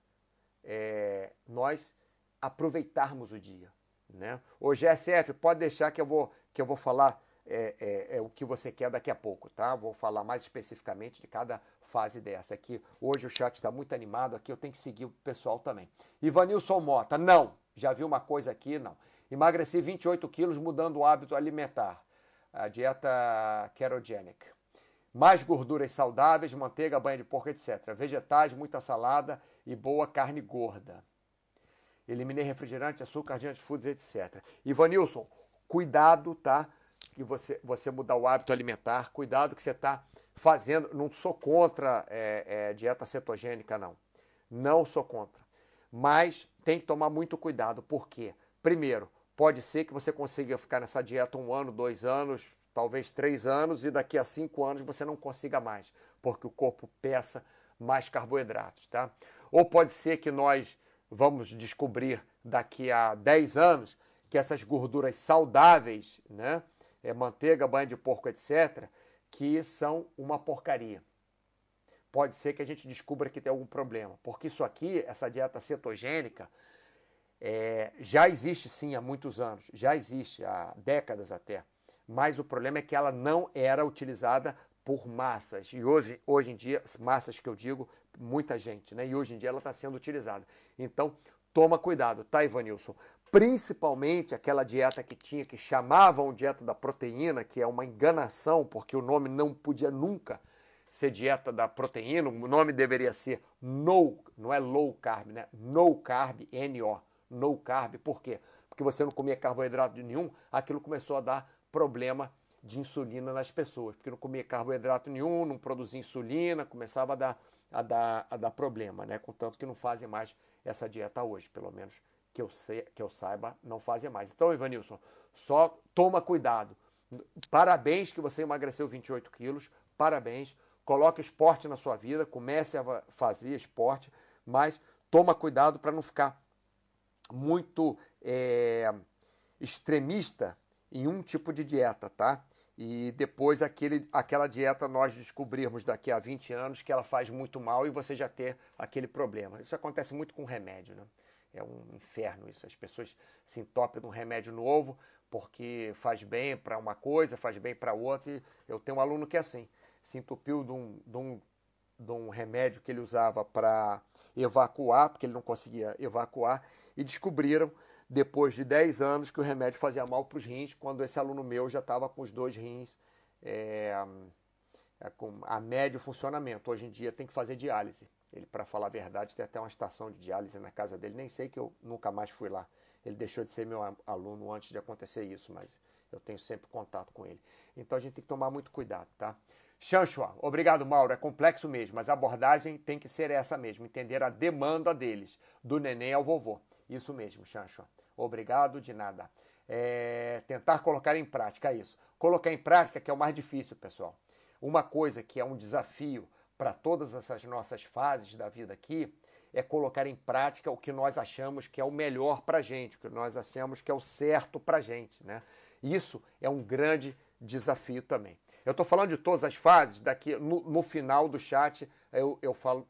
é, nós aproveitarmos o dia. Né? O GSF, pode deixar que eu vou, que eu vou falar é, é, é, o que você quer daqui a pouco, tá? Vou falar mais especificamente de cada fase dessa. Aqui, hoje o chat está muito animado, aqui eu tenho que seguir o pessoal também. Ivanilson Mota, não. Já vi uma coisa aqui? Não. Emagreci 28 quilos mudando o hábito alimentar. A dieta ketogenic mais gorduras saudáveis, manteiga, banha de porco, etc. Vegetais, muita salada e boa carne gorda. Eliminei refrigerante, açúcar, junk foods, etc. Ivanilson, cuidado, tá? Que você, você mudar o hábito alimentar, cuidado que você está fazendo. Não sou contra é, é, dieta cetogênica, não. Não sou contra. Mas tem que tomar muito cuidado. Por quê? Primeiro, pode ser que você consiga ficar nessa dieta um ano, dois anos, talvez três anos, e daqui a cinco anos você não consiga mais, porque o corpo peça mais carboidratos, tá? Ou pode ser que nós vamos descobrir daqui a 10 anos que essas gorduras saudáveis, né, é manteiga, banha de porco, etc., que são uma porcaria. Pode ser que a gente descubra que tem algum problema, porque isso aqui, essa dieta cetogênica, é, já existe sim há muitos anos, já existe há décadas até mas o problema é que ela não era utilizada por massas. E hoje, hoje em dia, massas que eu digo, muita gente, né? E hoje em dia ela está sendo utilizada. Então, toma cuidado, tá, Ivanilson? Principalmente aquela dieta que tinha, que chamavam dieta da proteína, que é uma enganação, porque o nome não podia nunca ser dieta da proteína, o nome deveria ser no, não é low carb, né? No carb, N-O, no carb, por quê? Porque você não comia carboidrato nenhum, aquilo começou a dar problema de insulina nas pessoas, porque não comia carboidrato nenhum, não produzia insulina, começava a dar, a dar, a dar problema, né? Contanto que não fazem mais essa dieta hoje, pelo menos que eu, sei, que eu saiba, não fazem mais. Então, Ivanilson, só toma cuidado. Parabéns que você emagreceu 28 quilos, parabéns. Coloque esporte na sua vida, comece a fazer esporte, mas toma cuidado para não ficar muito é, extremista em um tipo de dieta, tá? E depois aquele, aquela dieta nós descobrirmos daqui a 20 anos que ela faz muito mal e você já ter aquele problema. Isso acontece muito com remédio, né? É um inferno isso. As pessoas se entopem num remédio novo porque faz bem para uma coisa, faz bem para outra. E eu tenho um aluno que é assim, se entupiu de um, de um, de um remédio que ele usava para evacuar, porque ele não conseguia evacuar, e descobriram depois de 10 anos que o remédio fazia mal para os rins, quando esse aluno meu já estava com os dois rins é, é, com a médio funcionamento. Hoje em dia tem que fazer diálise. Ele, para falar a verdade, tem até uma estação de diálise na casa dele. Nem sei que eu nunca mais fui lá. Ele deixou de ser meu aluno antes de acontecer isso, mas eu tenho sempre contato com ele. Então a gente tem que tomar muito cuidado, tá? Chanchua, obrigado Mauro, é complexo mesmo, mas a abordagem tem que ser essa mesmo, entender a demanda deles, do neném ao vovô. Isso mesmo, Chanchua. Obrigado de nada. É, tentar colocar em prática isso. Colocar em prática que é o mais difícil, pessoal. Uma coisa que é um desafio para todas essas nossas fases da vida aqui é colocar em prática o que nós achamos que é o melhor para gente, o que nós achamos que é o certo para gente. Né? Isso é um grande desafio também. Eu estou falando de todas as fases, daqui no, no final do chat eu, eu falo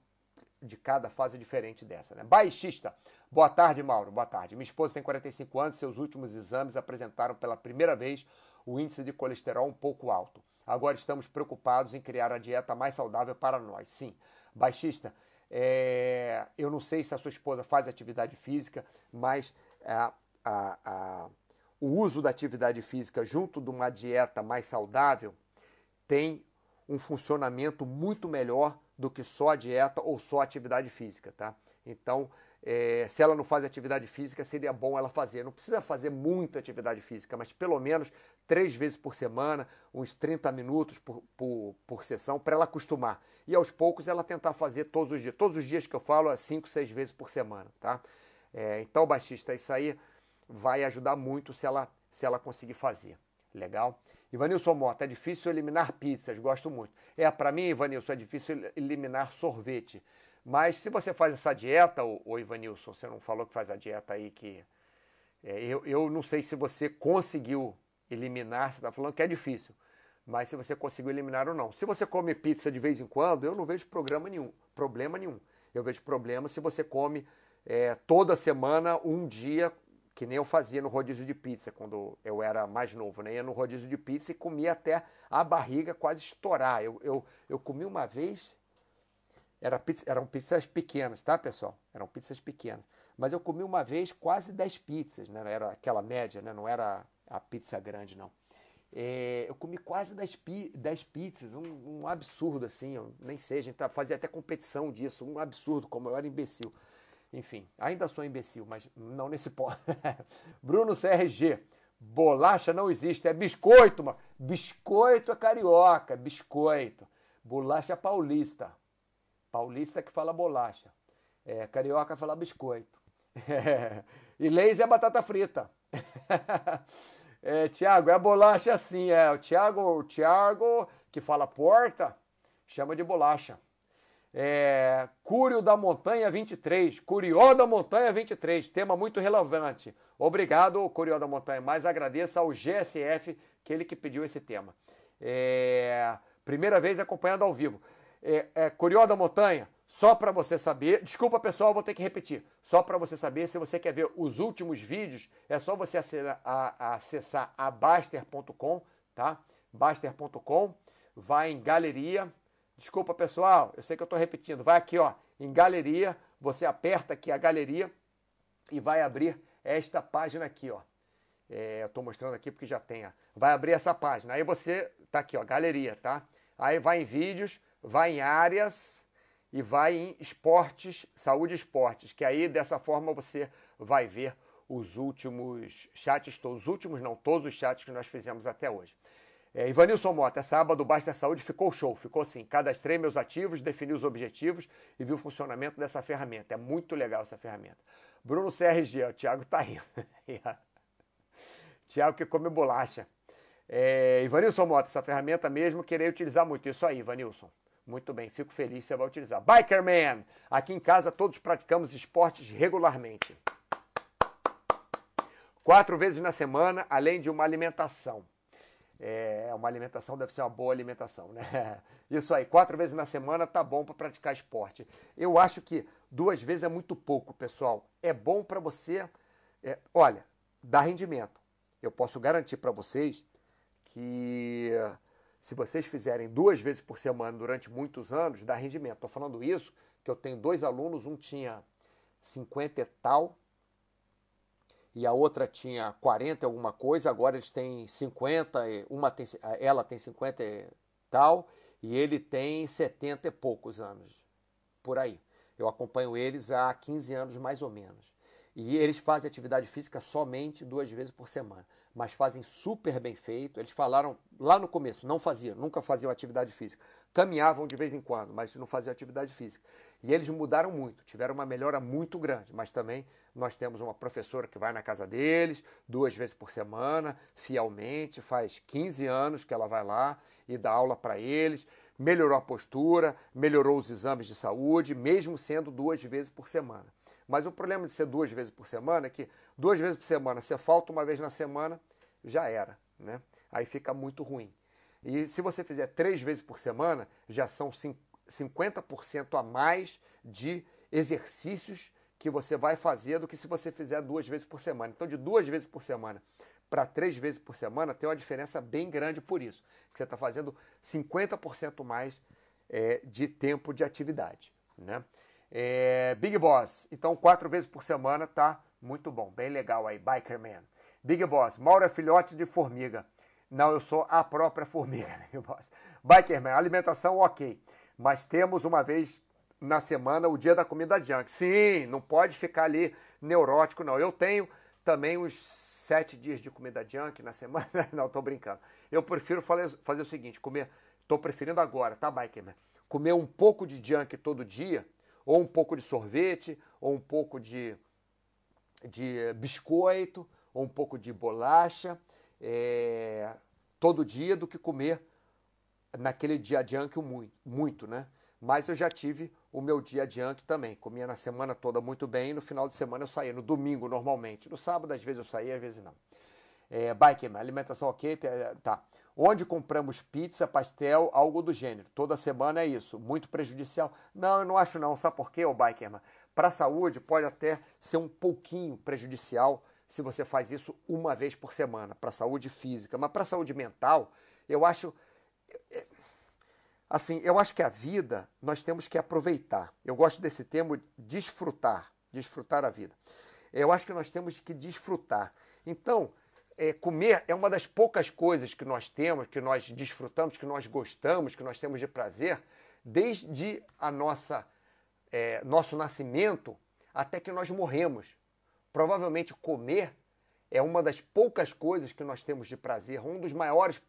de cada fase diferente dessa. Né? Baixista. Boa tarde, Mauro. Boa tarde. Minha esposa tem 45 anos, seus últimos exames apresentaram pela primeira vez o índice de colesterol um pouco alto. Agora estamos preocupados em criar a dieta mais saudável para nós. Sim, baixista, é, eu não sei se a sua esposa faz atividade física, mas a, a, a, o uso da atividade física junto de uma dieta mais saudável tem um funcionamento muito melhor do que só a dieta ou só a atividade física, tá? Então, é, se ela não faz atividade física, seria bom ela fazer. Não precisa fazer muita atividade física, mas pelo menos três vezes por semana, uns 30 minutos por, por, por sessão, para ela acostumar. E aos poucos ela tentar fazer todos os dias. Todos os dias que eu falo é cinco, seis vezes por semana, tá? É, então, baixista, isso aí vai ajudar muito se ela, se ela conseguir fazer. Legal? Ivanilson Mota, é difícil eliminar pizzas, gosto muito. É, para mim, Ivanilson, é difícil eliminar sorvete. Mas se você faz essa dieta, o, Ivanilson, você não falou que faz a dieta aí que. É, eu, eu não sei se você conseguiu eliminar, você está falando que é difícil. Mas se você conseguiu eliminar ou não. Se você come pizza de vez em quando, eu não vejo problema nenhum. Problema nenhum. Eu vejo problema se você come é, toda semana, um dia, que nem eu fazia no rodízio de pizza, quando eu era mais novo. Né? Ia no rodízio de pizza e comia até a barriga quase estourar. Eu, eu, eu comi uma vez, era pizza, eram pizzas pequenas, tá, pessoal? Eram pizzas pequenas. Mas eu comi uma vez quase 10 pizzas, né? Era aquela média, né? Não era a pizza grande, não. É, eu comi quase 10, pi, 10 pizzas, um, um, absurdo assim, eu nem sei, a gente tá, fazia até competição disso, um absurdo, como eu era imbecil. Enfim, ainda sou imbecil, mas não nesse ponto. Bruno CRG, bolacha não existe, é biscoito, mano. Biscoito é carioca, biscoito. Bolacha paulista. Paulista que fala bolacha. É, carioca fala biscoito. É, e leis é batata frita. é, Tiago, é bolacha assim. É, o Tiago, o Tiago que fala porta, chama de bolacha. É, Cúrio da Montanha 23, Curió da Montanha 23, tema muito relevante. Obrigado, Curió da Montanha, mas agradeço ao GSF, que ele que pediu esse tema. É, primeira vez acompanhando ao vivo é, é, Curió da Montanha, só para você saber. Desculpa, pessoal, vou ter que repetir. Só para você saber, se você quer ver os últimos vídeos, é só você acessar a, Baster.com, tá? Baster.com, vai em galeria. Desculpa, pessoal, eu sei que eu estou repetindo. Vai aqui, ó, em galeria, você aperta aqui a galeria e vai abrir esta página aqui, ó. É, eu estou mostrando aqui porque já tem, ó. Vai abrir essa página. Aí você, tá aqui, ó, galeria, tá? Aí vai em vídeos, vai em áreas e vai em esportes, saúde e esportes, que aí dessa forma você vai ver os últimos chats, os últimos não, todos os chats que nós fizemos até hoje. É, Ivanilson Mota, essa aba do Basta Saúde ficou show, ficou assim, cadastrei meus ativos, defini os objetivos e vi o funcionamento dessa ferramenta. É muito legal essa ferramenta. Bruno CRG, o Thiago tá rindo. Thiago que come bolacha. É, Ivanilson Mota, essa ferramenta mesmo, querer utilizar muito. Isso aí, Ivanilson. Muito bem, fico feliz você vai utilizar. Bikerman! Aqui em casa todos praticamos esportes regularmente. Quatro vezes na semana, além de uma alimentação. É, uma alimentação deve ser uma boa alimentação, né? Isso aí, quatro vezes na semana tá bom para praticar esporte. Eu acho que duas vezes é muito pouco, pessoal. É bom para você, é, olha, dá rendimento. Eu posso garantir para vocês que se vocês fizerem duas vezes por semana durante muitos anos, dá rendimento. Estou falando isso que eu tenho dois alunos, um tinha 50 e tal, e a outra tinha 40 e alguma coisa, agora eles têm 50, uma tem, ela tem 50 e tal, e ele tem 70 e poucos anos, por aí. Eu acompanho eles há 15 anos mais ou menos. E eles fazem atividade física somente duas vezes por semana. Mas fazem super bem feito. Eles falaram lá no começo, não faziam, nunca faziam atividade física. Caminhavam de vez em quando, mas não faziam atividade física. E eles mudaram muito, tiveram uma melhora muito grande. Mas também nós temos uma professora que vai na casa deles duas vezes por semana, fielmente, faz 15 anos que ela vai lá e dá aula para eles. Melhorou a postura, melhorou os exames de saúde, mesmo sendo duas vezes por semana. Mas o problema de ser duas vezes por semana é que duas vezes por semana, você falta uma vez na semana, já era, né? Aí fica muito ruim. E se você fizer três vezes por semana, já são 50% a mais de exercícios que você vai fazer do que se você fizer duas vezes por semana. Então, de duas vezes por semana para três vezes por semana, tem uma diferença bem grande por isso. Que você está fazendo 50% mais é, de tempo de atividade. Né? É, Big Boss, então quatro vezes por semana tá muito bom, bem legal aí, Bikerman. Big Boss, Mauro é filhote de formiga. Não, eu sou a própria formiga, Big Boss. Bikerman, alimentação ok, mas temos uma vez na semana o dia da comida junk. Sim, não pode ficar ali neurótico, não. Eu tenho também uns sete dias de comida junk na semana. não, tô brincando. Eu prefiro fazer o seguinte, comer, tô preferindo agora, tá, Bikerman? Comer um pouco de junk todo dia, ou um pouco de sorvete, ou um pouco de, de biscoito, ou um pouco de bolacha é, todo dia do que comer naquele dia junk muito, muito, né? Mas eu já tive o meu dia junk também. Comia na semana toda muito bem, no final de semana eu saía, no domingo normalmente. No sábado, às vezes eu saía, às vezes não. É, Bikerman, alimentação ok, tá. Onde compramos pizza, pastel, algo do gênero. Toda semana é isso. Muito prejudicial. Não, eu não acho não. Sabe por quê, ô Bikerman? Para a saúde pode até ser um pouquinho prejudicial se você faz isso uma vez por semana, para a saúde física. Mas para a saúde mental, eu acho. É, assim, eu acho que a vida nós temos que aproveitar. Eu gosto desse termo desfrutar, desfrutar a vida. Eu acho que nós temos que desfrutar. Então, é, comer é uma das poucas coisas que nós temos, que nós desfrutamos, que nós gostamos, que nós temos de prazer, desde a nossa é, nosso nascimento até que nós morremos. Provavelmente comer é uma das poucas coisas que nós temos de prazer, um dos maiores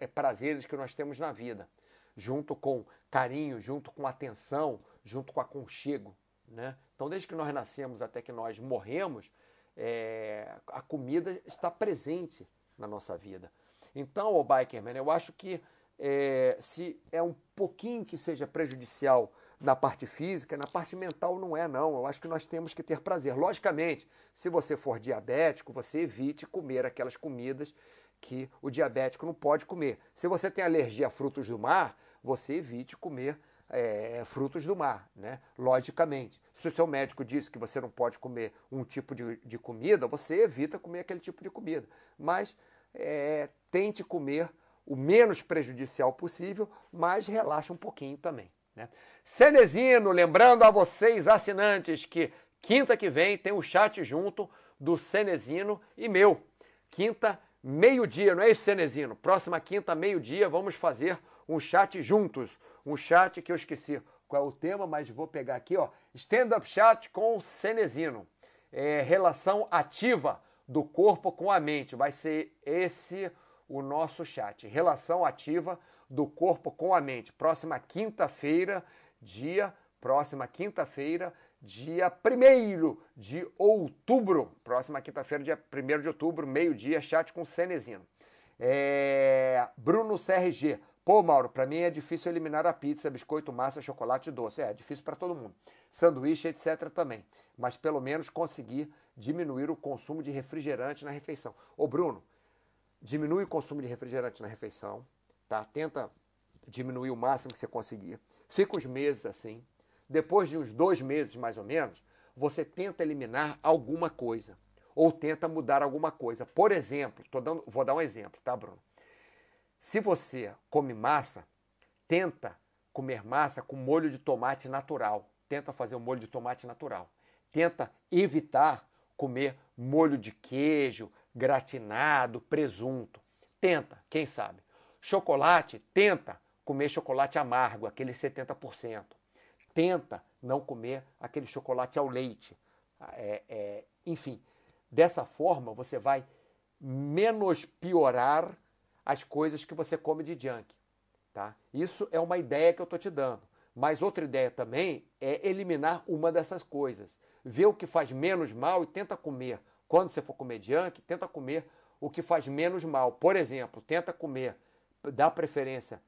é, prazeres que nós temos na vida, junto com carinho, junto com atenção, junto com aconchego. Né? Então, desde que nós nascemos até que nós morremos, é, a comida está presente na nossa vida. Então, o Bikerman, eu acho que é, se é um pouquinho que seja prejudicial na parte física, na parte mental não é não. Eu acho que nós temos que ter prazer. Logicamente, se você for diabético, você evite comer aquelas comidas que o diabético não pode comer. Se você tem alergia a frutos do mar, você evite comer é, frutos do mar, né? Logicamente. Se o seu médico disse que você não pode comer um tipo de, de comida, você evita comer aquele tipo de comida. Mas é, tente comer o menos prejudicial possível, mas relaxa um pouquinho também. Né? Cenezino, lembrando a vocês, assinantes, que quinta que vem tem o chat junto do Cenezino e meu. Quinta, meio-dia, não é isso, Cenezino? Próxima quinta, meio-dia, vamos fazer um chat juntos. Um chat que eu esqueci qual é o tema, mas vou pegar aqui, ó. Stand-up chat com o Cenezino. É, relação ativa do corpo com a mente. Vai ser esse o nosso chat. Relação ativa do corpo com a mente. Próxima quinta-feira, dia. Próxima quinta-feira, dia 1 de outubro. Próxima quinta-feira, dia 1 de outubro, meio-dia, chat com Cenezino. É... Bruno CRG. Pô, Mauro, para mim é difícil eliminar a pizza, biscoito, massa, chocolate doce. É, é difícil para todo mundo. Sanduíche, etc. também. Mas pelo menos conseguir diminuir o consumo de refrigerante na refeição. Ô, Bruno, diminui o consumo de refrigerante na refeição, tá? Tenta diminuir o máximo que você conseguir. Fica uns meses assim. Depois de uns dois meses, mais ou menos, você tenta eliminar alguma coisa. Ou tenta mudar alguma coisa. Por exemplo, dando, vou dar um exemplo, tá, Bruno? Se você come massa, tenta comer massa com molho de tomate natural. Tenta fazer um molho de tomate natural. Tenta evitar comer molho de queijo, gratinado, presunto. Tenta, quem sabe. Chocolate, tenta comer chocolate amargo, aquele 70%. Tenta não comer aquele chocolate ao leite. É, é, enfim, dessa forma você vai menos piorar as coisas que você come de junk. Tá? Isso é uma ideia que eu estou te dando. Mas outra ideia também é eliminar uma dessas coisas. Ver o que faz menos mal e tenta comer. Quando você for comer junk, tenta comer o que faz menos mal. Por exemplo, tenta comer, dá preferência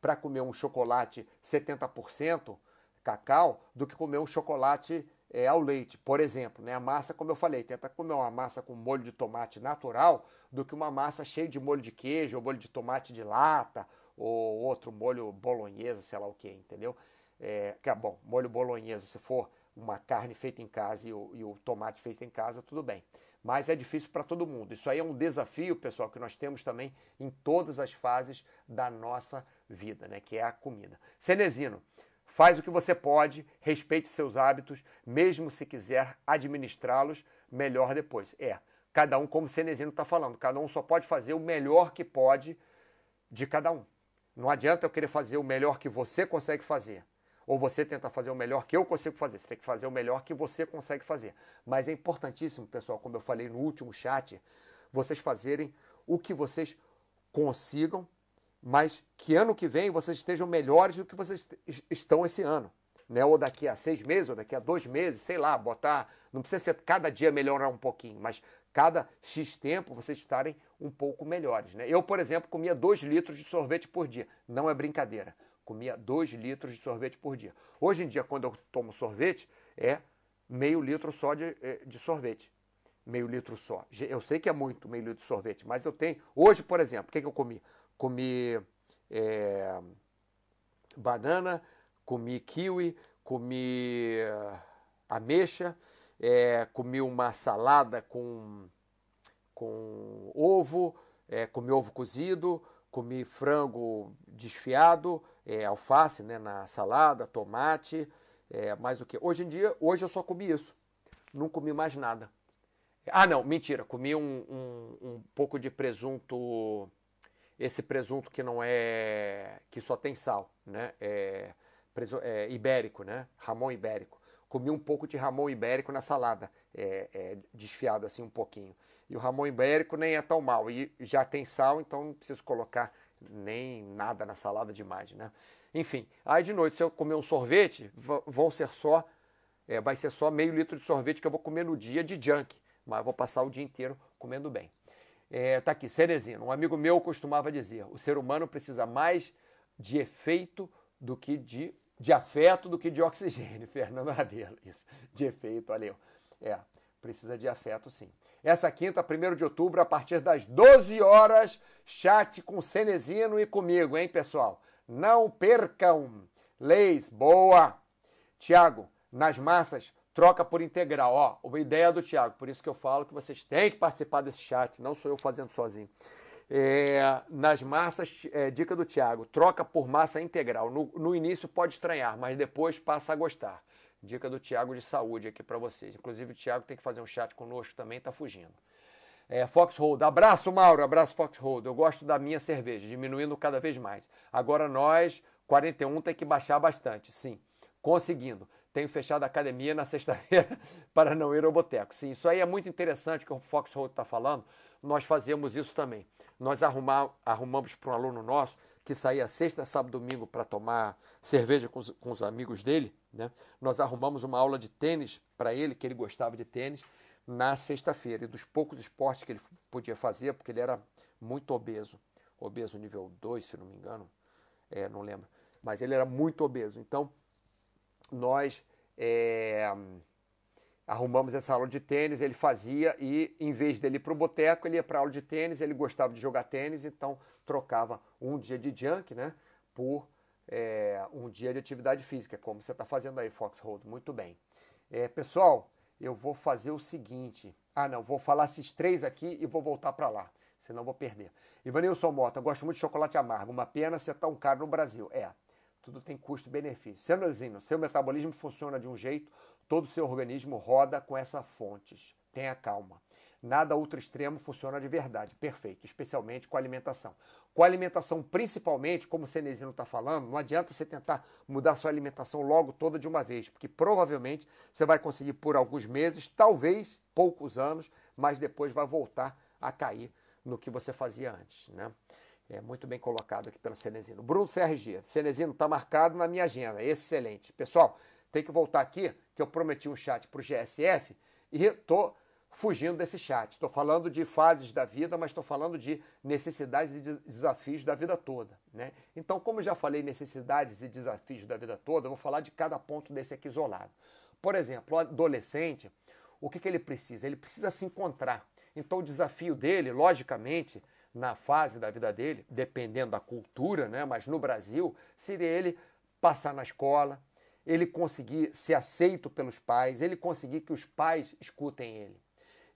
para comer um chocolate 70% cacau do que comer um chocolate é, ao leite, por exemplo. Né? A massa, como eu falei, tenta comer uma massa com molho de tomate natural do que uma massa cheia de molho de queijo ou molho de tomate de lata ou outro molho bolonhesa, sei lá o que, entendeu? É, que é bom, molho bolonhesa, se for uma carne feita em casa e o, e o tomate feito em casa, tudo bem. Mas é difícil para todo mundo. Isso aí é um desafio, pessoal, que nós temos também em todas as fases da nossa vida, né? Que é a comida. Cenezino, faz o que você pode, respeite seus hábitos, mesmo se quiser administrá-los melhor depois. É, cada um, como o Cenezino está falando, cada um só pode fazer o melhor que pode de cada um. Não adianta eu querer fazer o melhor que você consegue fazer. Ou você tenta fazer o melhor que eu consigo fazer. Você tem que fazer o melhor que você consegue fazer. Mas é importantíssimo, pessoal, como eu falei no último chat, vocês fazerem o que vocês consigam, mas que ano que vem vocês estejam melhores do que vocês estão esse ano. Né? Ou daqui a seis meses, ou daqui a dois meses, sei lá, botar. Não precisa ser cada dia melhorar um pouquinho, mas cada X tempo vocês estarem um pouco melhores. Né? Eu, por exemplo, comia 2 litros de sorvete por dia. Não é brincadeira comia 2 litros de sorvete por dia. Hoje em dia, quando eu tomo sorvete, é meio litro só de, eh, de sorvete. Meio litro só. Eu sei que é muito meio litro de sorvete, mas eu tenho. Hoje, por exemplo, o que, que eu comi? Comi é, banana, comi kiwi, comi uh, ameixa, é, comi uma salada com, com ovo, é, comi ovo cozido, comi frango desfiado, é, alface né, na salada, tomate, é, mais o que. Hoje em dia, hoje eu só comi isso. Não comi mais nada. Ah, não, mentira. Comi um, um, um pouco de presunto, esse presunto que não é, que só tem sal, né? É, é ibérico, né? Ramon ibérico. Comi um pouco de ramon ibérico na salada, é, é, desfiado assim um pouquinho. E o ramon ibérico nem é tão mal. E já tem sal, então não preciso colocar nem nada na salada demais, né? Enfim, aí de noite, se eu comer um sorvete, vão ser só, é, vai ser só meio litro de sorvete que eu vou comer no dia de junk, mas vou passar o dia inteiro comendo bem. É, tá aqui, Cerezino, um amigo meu costumava dizer, o ser humano precisa mais de efeito do que de, de afeto do que de oxigênio. Fernando Rabelo, isso, de efeito, valeu. É, Precisa de afeto, sim. Essa quinta, 1 de outubro, a partir das 12 horas, chat com Cenezino e comigo, hein, pessoal? Não percam! Leis, boa! Tiago, nas massas, troca por integral. Ó, uma ideia do Tiago, por isso que eu falo que vocês têm que participar desse chat, não sou eu fazendo sozinho. É, nas massas, é, dica do Tiago, troca por massa integral. No, no início pode estranhar, mas depois passa a gostar. Dica do Tiago de saúde aqui para vocês. Inclusive o Tiago tem que fazer um chat conosco também, tá fugindo. É, Foxhold, abraço Mauro, abraço Foxhold. Eu gosto da minha cerveja, diminuindo cada vez mais. Agora nós, 41, tem que baixar bastante, sim. Conseguindo. Tenho fechado a academia na sexta-feira para não ir ao boteco. Sim, isso aí é muito interessante que o Foxhold está falando. Nós fazemos isso também. Nós arrumar, arrumamos para um aluno nosso que saía sexta, sábado, domingo para tomar cerveja com os, com os amigos dele né? Nós arrumamos uma aula de tênis para ele, que ele gostava de tênis, na sexta-feira. E dos poucos esportes que ele podia fazer, porque ele era muito obeso. Obeso nível 2, se não me engano. É, não lembro. Mas ele era muito obeso. Então, nós é, arrumamos essa aula de tênis, ele fazia e em vez dele ir para o boteco, ele ia para aula de tênis, ele gostava de jogar tênis, então trocava um dia de junk né, por é, um dia de atividade física, como você está fazendo aí, Foxhold. Muito bem. É, pessoal, eu vou fazer o seguinte. Ah, não, vou falar esses três aqui e vou voltar para lá, senão vou perder. Ivanilson Mota, gosto muito de chocolate amargo. Uma pena ser tão caro no Brasil. É, tudo tem custo-benefício. Sendo assim, seu metabolismo funciona de um jeito, todo o seu organismo roda com essas fontes. Tenha calma. Nada ultra extremo funciona de verdade, perfeito, especialmente com a alimentação. Com a alimentação, principalmente, como o Cenezino está falando, não adianta você tentar mudar sua alimentação logo toda de uma vez, porque provavelmente você vai conseguir por alguns meses, talvez poucos anos, mas depois vai voltar a cair no que você fazia antes. Né? É muito bem colocado aqui pela Cenezino. Bruno CRG, Cenezino está marcado na minha agenda, excelente. Pessoal, tem que voltar aqui, que eu prometi um chat para o GSF e estou fugindo desse chat. Estou falando de fases da vida, mas estou falando de necessidades e desafios da vida toda. Né? Então, como já falei necessidades e desafios da vida toda, eu vou falar de cada ponto desse aqui isolado. Por exemplo, o adolescente, o que, que ele precisa? Ele precisa se encontrar. Então, o desafio dele, logicamente, na fase da vida dele, dependendo da cultura, né? mas no Brasil, seria ele passar na escola, ele conseguir ser aceito pelos pais, ele conseguir que os pais escutem ele.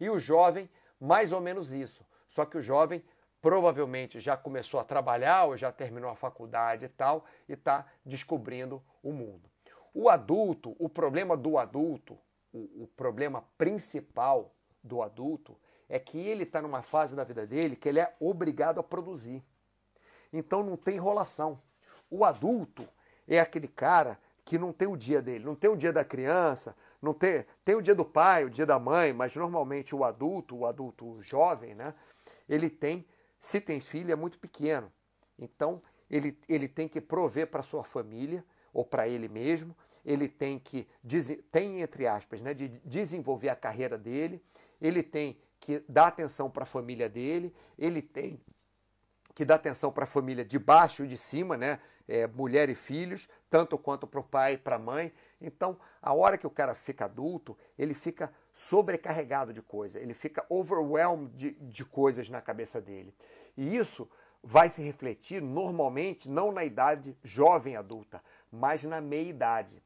E o jovem, mais ou menos isso. Só que o jovem provavelmente já começou a trabalhar ou já terminou a faculdade e tal, e está descobrindo o mundo. O adulto, o problema do adulto, o, o problema principal do adulto é que ele está numa fase da vida dele que ele é obrigado a produzir. Então não tem enrolação. O adulto é aquele cara que não tem o dia dele, não tem o dia da criança, não tem, tem o dia do pai, o dia da mãe, mas normalmente o adulto, o adulto jovem, né, ele tem, se tem filho, é muito pequeno. Então ele, ele tem que prover para sua família ou para ele mesmo, ele tem que, tem entre aspas, né, de desenvolver a carreira dele, ele tem que dar atenção para a família dele, ele tem que dar atenção para a família de baixo e de cima, né? É, mulher e filhos, tanto quanto para o pai e para a mãe. Então, a hora que o cara fica adulto, ele fica sobrecarregado de coisa, ele fica overwhelmed de, de coisas na cabeça dele. E isso vai se refletir normalmente não na idade jovem adulta, mas na meia-idade.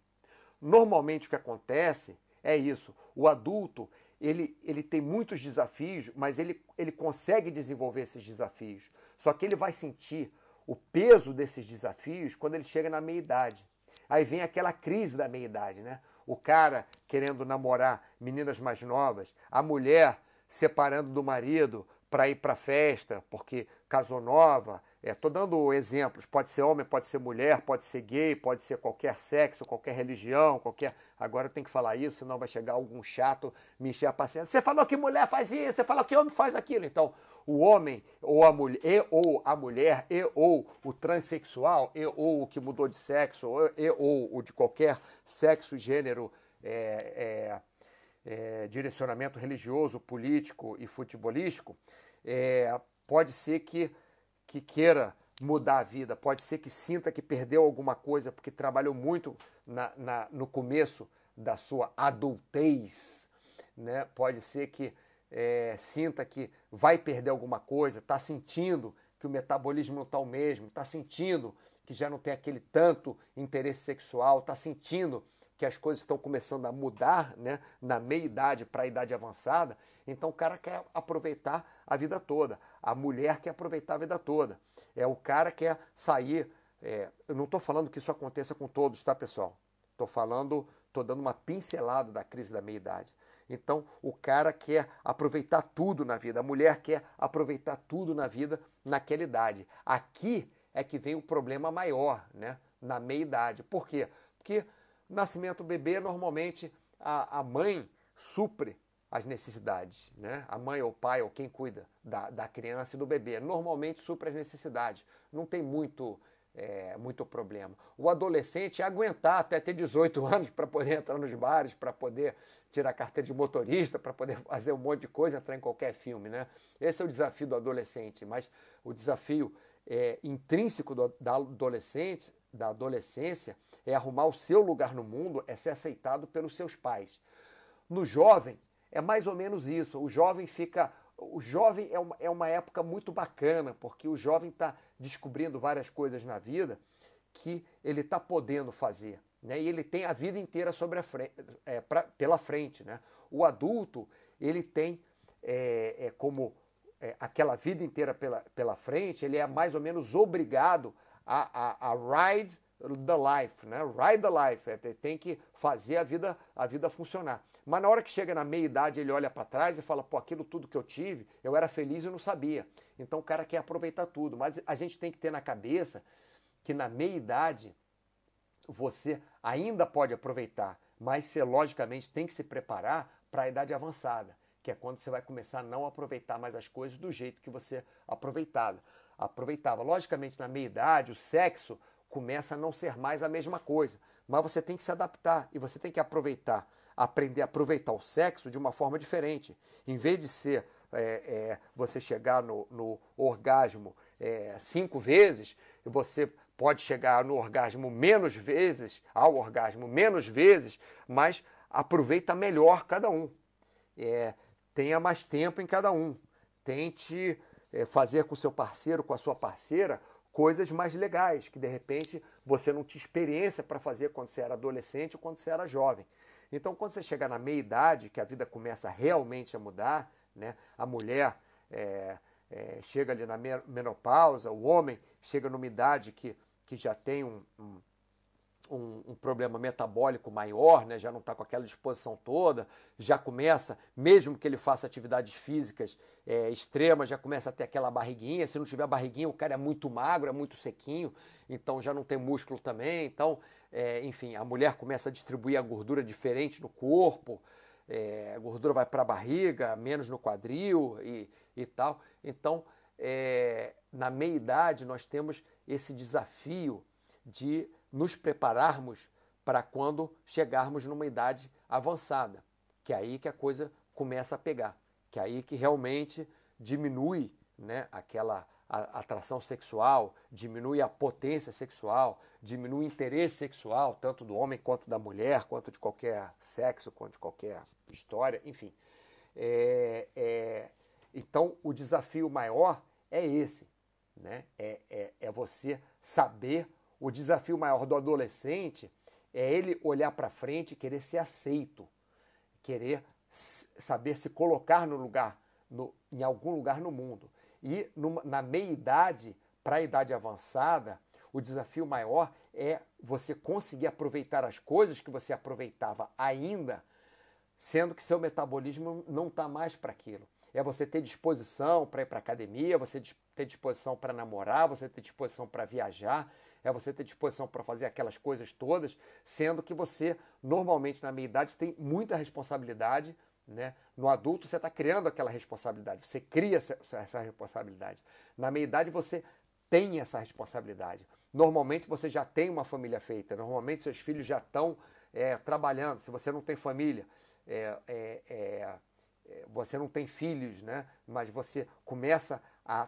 Normalmente o que acontece é isso: o adulto ele, ele tem muitos desafios, mas ele, ele consegue desenvolver esses desafios. Só que ele vai sentir o peso desses desafios quando ele chega na meia-idade. Aí vem aquela crise da meia-idade, né? O cara querendo namorar meninas mais novas, a mulher separando do marido para ir para festa, porque casou nova. Estou é, dando exemplos. Pode ser homem, pode ser mulher, pode ser gay, pode ser qualquer sexo, qualquer religião, qualquer. Agora eu tenho que falar isso, senão vai chegar algum chato me encher a paciência. Você falou que mulher faz isso, você falou que homem faz aquilo. Então, o homem ou a mulher, e, ou a mulher, e ou o transexual, e ou o que mudou de sexo, e ou o de qualquer sexo, gênero, é, é, é, direcionamento religioso, político e futebolístico é, pode ser que, que queira mudar a vida, pode ser que sinta que perdeu alguma coisa porque trabalhou muito na, na, no começo da sua adultez, né? pode ser que é, sinta que vai perder alguma coisa, está sentindo que o metabolismo não está o mesmo, está sentindo que já não tem aquele tanto interesse sexual, está sentindo que as coisas estão começando a mudar né, na meia idade para a idade avançada, então o cara quer aproveitar a vida toda, a mulher quer aproveitar a vida toda, é o cara quer sair. É, eu não estou falando que isso aconteça com todos, tá pessoal? Estou falando, estou dando uma pincelada da crise da meia idade. Então o cara quer aproveitar tudo na vida, a mulher quer aproveitar tudo na vida naquela idade. Aqui é que vem o problema maior, né? Na meia idade. Por quê? Porque nascimento do bebê, normalmente a, a mãe supre as necessidades, né? A mãe ou o pai ou quem cuida da, da criança e do bebê normalmente supre as necessidades. Não tem muito é, muito problema. O adolescente é aguentar até ter 18 anos para poder entrar nos bares, para poder tirar carteira de motorista, para poder fazer um monte de coisa, entrar em qualquer filme, né? Esse é o desafio do adolescente, mas o desafio é, intrínseco do, da adolescente, da adolescência, é arrumar o seu lugar no mundo, é ser aceitado pelos seus pais. No jovem, é mais ou menos isso. O jovem fica. O jovem é uma, é uma época muito bacana, porque o jovem está descobrindo várias coisas na vida que ele está podendo fazer. Né? E ele tem a vida inteira sobre a frente, é, pra, pela frente. Né? O adulto, ele tem é, é como é, aquela vida inteira pela, pela frente, ele é mais ou menos obrigado a, a, a ride the life, né? Ride the life, é, tem que fazer a vida, a vida funcionar. Mas na hora que chega na meia idade, ele olha para trás e fala: pô, aquilo tudo que eu tive, eu era feliz e não sabia. Então o cara quer aproveitar tudo. Mas a gente tem que ter na cabeça que na meia idade você ainda pode aproveitar, mas você logicamente tem que se preparar para a idade avançada, que é quando você vai começar a não aproveitar mais as coisas do jeito que você aproveitava. aproveitava. Logicamente, na meia-idade, o sexo começa a não ser mais a mesma coisa, mas você tem que se adaptar e você tem que aproveitar, aprender a aproveitar o sexo de uma forma diferente. Em vez de ser é, é, você chegar no, no orgasmo é, cinco vezes, você pode chegar no orgasmo menos vezes, ao orgasmo menos vezes, mas aproveita melhor cada um. É, tenha mais tempo em cada um. Tente é, fazer com seu parceiro, com a sua parceira, coisas mais legais, que de repente você não tinha experiência para fazer quando você era adolescente ou quando você era jovem. Então, quando você chega na meia idade, que a vida começa realmente a mudar, né? a mulher é, é, chega ali na menopausa, o homem chega numa idade que, que já tem um, um, um, um problema metabólico maior, né? já não está com aquela disposição toda, já começa, mesmo que ele faça atividades físicas é, extremas, já começa a ter aquela barriguinha. Se não tiver barriguinha, o cara é muito magro, é muito sequinho, então já não tem músculo também. Então, é, enfim, a mulher começa a distribuir a gordura diferente no corpo é, a gordura vai para a barriga, menos no quadril e, e tal. Então, é, na meia-idade, nós temos esse desafio de nos prepararmos para quando chegarmos numa idade avançada, que é aí que a coisa começa a pegar, que é aí que realmente diminui né, aquela atração sexual, diminui a potência sexual, diminui o interesse sexual, tanto do homem quanto da mulher, quanto de qualquer sexo, quanto de qualquer história, enfim. É, é, então, o desafio maior é esse, né? É, é, é você saber. O desafio maior do adolescente é ele olhar para frente e querer ser aceito, querer saber se colocar no lugar, no, em algum lugar no mundo. E numa, na meia-idade, para a idade avançada, o desafio maior é você conseguir aproveitar as coisas que você aproveitava ainda, sendo que seu metabolismo não está mais para aquilo. É você ter disposição para ir para academia, você ter disposição para namorar, você ter disposição para viajar, é você ter disposição para fazer aquelas coisas todas, sendo que você normalmente na meia idade tem muita responsabilidade né? No adulto, você está criando aquela responsabilidade, você cria essa, essa responsabilidade. Na meia-idade, você tem essa responsabilidade. Normalmente, você já tem uma família feita, normalmente, seus filhos já estão é, trabalhando. Se você não tem família, é, é, você não tem filhos, né? mas você começa a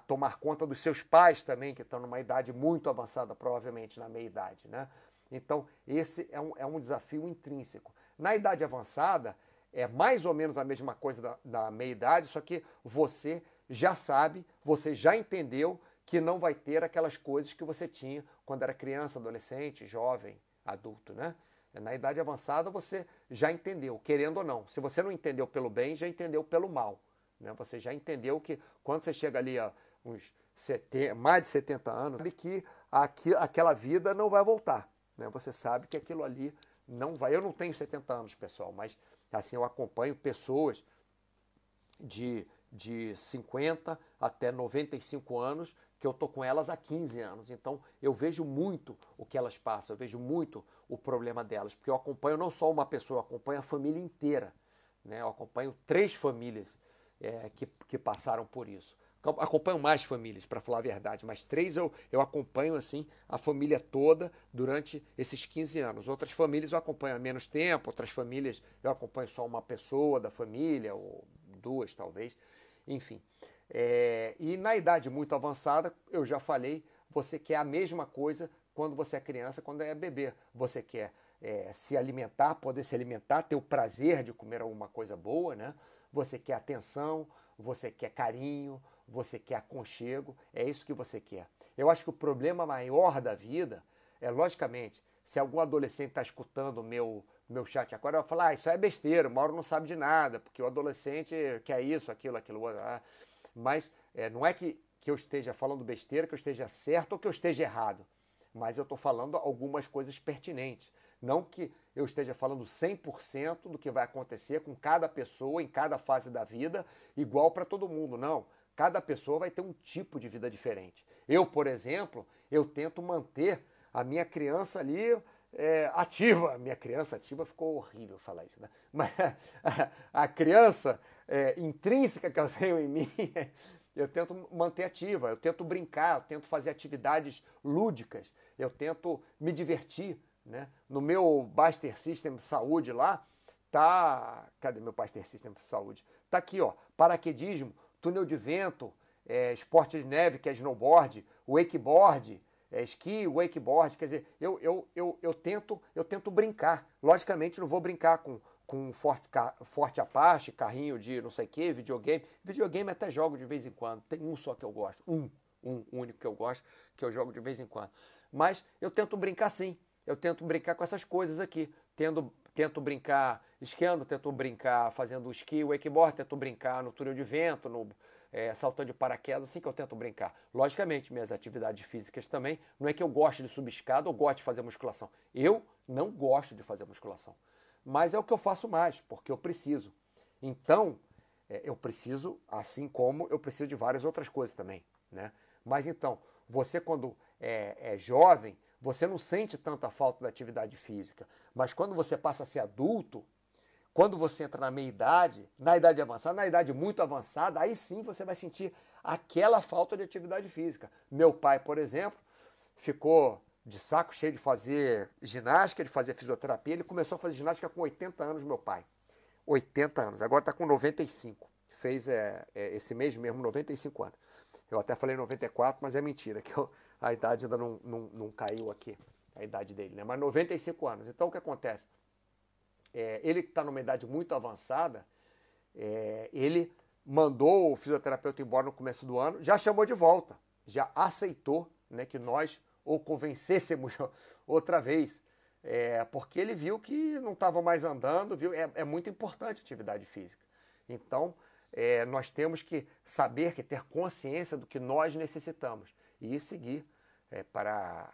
tomar conta dos seus pais também, que estão numa idade muito avançada, provavelmente na meia-idade. Né? Então, esse é um, é um desafio intrínseco. Na idade avançada, é mais ou menos a mesma coisa da, da meia-idade, só que você já sabe, você já entendeu que não vai ter aquelas coisas que você tinha quando era criança, adolescente, jovem, adulto, né? Na idade avançada você já entendeu, querendo ou não. Se você não entendeu pelo bem, já entendeu pelo mal. Né? Você já entendeu que quando você chega ali a uns 70, mais de 70 anos, sabe que aqui, aquela vida não vai voltar. Né? Você sabe que aquilo ali não vai. Eu não tenho 70 anos, pessoal, mas assim eu acompanho pessoas de, de 50 até 95 anos que eu tô com elas há 15 anos. Então eu vejo muito o que elas passam, eu vejo muito o problema delas, porque eu acompanho não só uma pessoa, eu acompanho a família inteira. Né? Eu acompanho três famílias é, que, que passaram por isso acompanho mais famílias, para falar a verdade, mas três eu, eu acompanho assim a família toda durante esses 15 anos. Outras famílias eu acompanho há menos tempo, outras famílias eu acompanho só uma pessoa da família, ou duas talvez, enfim. É, e na idade muito avançada, eu já falei, você quer a mesma coisa quando você é criança, quando é bebê. Você quer é, se alimentar, poder se alimentar, ter o prazer de comer alguma coisa boa, né? Você quer atenção, você quer carinho, você quer aconchego, é isso que você quer. Eu acho que o problema maior da vida é, logicamente, se algum adolescente está escutando o meu, meu chat agora, vai falar, ah, isso é besteira, o Mauro não sabe de nada, porque o adolescente quer isso, aquilo, aquilo. Ah. Mas é, não é que, que eu esteja falando besteira, que eu esteja certo ou que eu esteja errado, mas eu estou falando algumas coisas pertinentes. Não que eu esteja falando 100% do que vai acontecer com cada pessoa em cada fase da vida, igual para todo mundo, não. Cada pessoa vai ter um tipo de vida diferente. Eu, por exemplo, eu tento manter a minha criança ali é, ativa. Minha criança ativa ficou horrível falar isso, né? Mas a, criança é, intrínseca que eu tenho em mim, eu tento manter ativa, eu tento brincar, eu tento fazer atividades lúdicas, eu tento me divertir, né? No meu Baster System Saúde lá, tá. Cadê meu Baster System Saúde? Tá aqui, ó. Paraquedismo, túnel de vento, é, esporte de neve, que é snowboard, wakeboard, é, esqui, wakeboard, quer dizer, eu, eu, eu, eu, tento, eu tento brincar. Logicamente, não vou brincar com, com forte, forte Apache, carrinho de não sei o que, videogame. Videogame até jogo de vez em quando. Tem um só que eu gosto, um, um único que eu gosto, que eu jogo de vez em quando. Mas eu tento brincar sim eu tento brincar com essas coisas aqui. Tendo, tento brincar esquiando, tento brincar fazendo esqui, wakeboard, tento brincar no túnel de vento, no é, saltando de paraquedas, assim que eu tento brincar. Logicamente, minhas atividades físicas também, não é que eu gosto de subir escada ou gosto de fazer musculação. Eu não gosto de fazer musculação. Mas é o que eu faço mais, porque eu preciso. Então, é, eu preciso, assim como eu preciso de várias outras coisas também. Né? Mas então, você quando é, é jovem, você não sente tanta falta da atividade física. Mas quando você passa a ser adulto, quando você entra na meia idade, na idade avançada, na idade muito avançada, aí sim você vai sentir aquela falta de atividade física. Meu pai, por exemplo, ficou de saco cheio de fazer ginástica, de fazer fisioterapia. Ele começou a fazer ginástica com 80 anos, meu pai. 80 anos, agora está com 95. Fez é, é, esse mês mesmo 95 anos. Eu até falei 94, mas é mentira, que eu, a idade ainda não, não, não, caiu aqui, a idade dele, né? Mas 95 anos. Então o que acontece? É, ele que está numa idade muito avançada, é, ele mandou o fisioterapeuta embora no começo do ano, já chamou de volta, já aceitou né, que nós o convencêssemos outra vez. É, porque ele viu que não estava mais andando, viu? É, é muito importante a atividade física. Então, é, nós temos que saber, que ter consciência do que nós necessitamos e seguir é, para,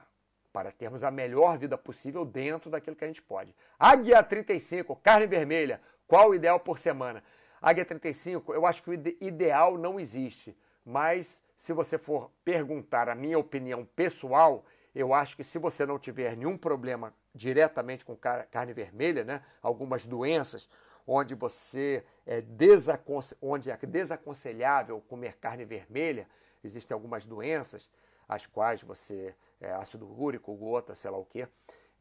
para termos a melhor vida possível dentro daquilo que a gente pode. Águia 35, carne vermelha, qual o ideal por semana? Águia 35, eu acho que o ideal não existe, mas se você for perguntar a minha opinião pessoal, eu acho que se você não tiver nenhum problema diretamente com carne vermelha, né, algumas doenças, onde você é onde é desaconselhável comer carne vermelha, existem algumas doenças, as quais você, é, ácido úrico, gota, sei lá o que,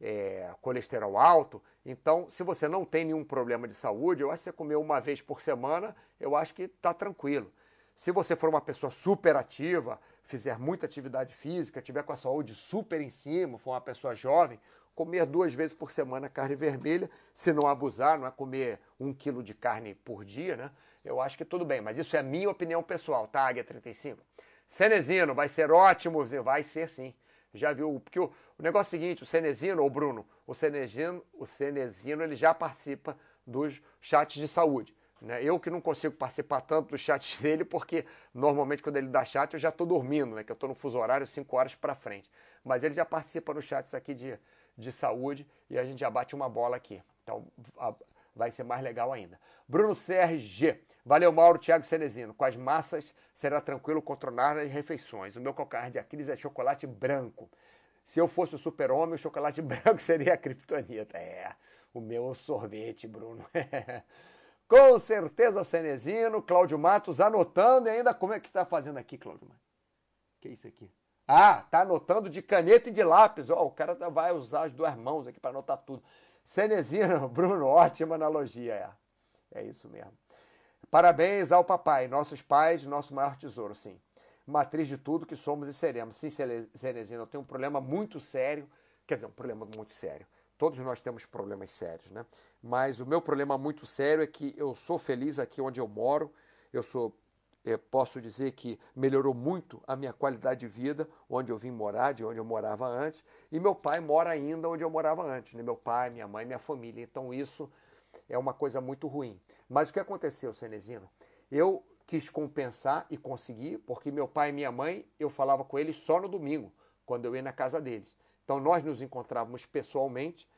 é, colesterol alto. Então, se você não tem nenhum problema de saúde, eu acho que você comer uma vez por semana, eu acho que está tranquilo. Se você for uma pessoa super ativa, fizer muita atividade física, tiver com a saúde super em cima, for uma pessoa jovem, comer duas vezes por semana carne vermelha, se não abusar, não é comer um quilo de carne por dia, né? Eu acho que tudo bem, mas isso é a minha opinião pessoal, tá, Águia 35? Cenezino, vai ser ótimo, vai ser sim. Já viu? Porque o, o negócio é o seguinte, o Cenezino, ou Bruno, o Cenezino, o Cenezino, ele já participa dos chats de saúde. Né? Eu que não consigo participar tanto do chat dele, porque normalmente quando ele dá chat eu já estou dormindo, né? que eu estou no fuso horário 5 horas para frente. Mas ele já participa nos chats aqui de, de saúde e a gente já bate uma bola aqui. Então a, vai ser mais legal ainda. Bruno CRG. Valeu, Mauro Thiago Cenezino. Com as massas será tranquilo controlar as refeições. O meu calcanhar de Aquiles é chocolate branco. Se eu fosse o super-homem, o chocolate branco seria a criptonita. É, o meu sorvete, Bruno. Com certeza, Cenezino. Cláudio Matos anotando e ainda como é que está fazendo aqui, Cláudio Matos? que é isso aqui? Ah, tá anotando de caneta e de lápis. Ó, oh, o cara tá, vai usar as duas mãos aqui para anotar tudo. Cenezino, Bruno, ótima analogia. É, é isso mesmo. Parabéns ao papai, nossos pais, nosso maior tesouro, sim. Matriz de tudo que somos e seremos. Sim, Cenezino, eu tenho um problema muito sério, quer dizer, um problema muito sério. Todos nós temos problemas sérios, né? Mas o meu problema muito sério é que eu sou feliz aqui onde eu moro, eu sou eu posso dizer que melhorou muito a minha qualidade de vida onde eu vim morar, de onde eu morava antes, e meu pai mora ainda onde eu morava antes, né? meu pai, minha mãe, minha família. Então isso é uma coisa muito ruim. Mas o que aconteceu, Cenezino? Eu quis compensar e consegui, porque meu pai e minha mãe, eu falava com eles só no domingo, quando eu ia na casa deles. Então nós nos encontrávamos pessoalmente,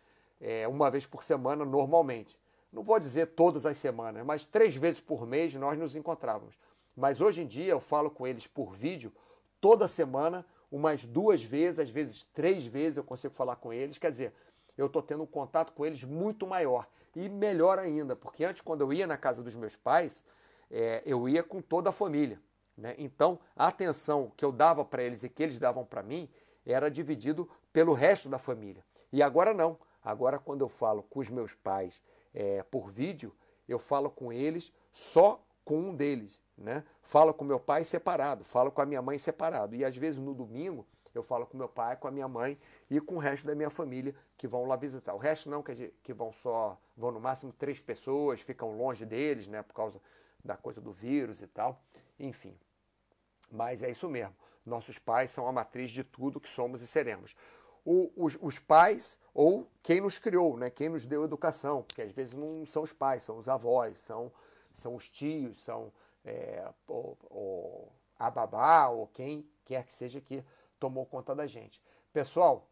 é, uma vez por semana, normalmente. Não vou dizer todas as semanas, mas três vezes por mês nós nos encontrávamos. Mas hoje em dia eu falo com eles por vídeo toda semana, umas duas vezes, às vezes três vezes eu consigo falar com eles. Quer dizer, eu estou tendo um contato com eles muito maior. E melhor ainda, porque antes, quando eu ia na casa dos meus pais, é, eu ia com toda a família. Né? Então, a atenção que eu dava para eles e que eles davam para mim era dividido pelo resto da família. E agora não. Agora, quando eu falo com os meus pais é, por vídeo, eu falo com eles só com um deles. Né? Falo com meu pai separado, falo com a minha mãe separado. E às vezes no domingo eu falo com meu pai, com a minha mãe e com o resto da minha família que vão lá visitar. O resto não, que, que vão só, vão no máximo três pessoas, ficam longe deles, né, por causa da coisa do vírus e tal. Enfim. Mas é isso mesmo. Nossos pais são a matriz de tudo que somos e seremos. O, os, os, pais ou quem nos criou, né? quem nos deu educação, porque às vezes não são os pais, são os avós, são, são os tios, são é, o, o, a babá ou quem quer que seja que tomou conta da gente. Pessoal,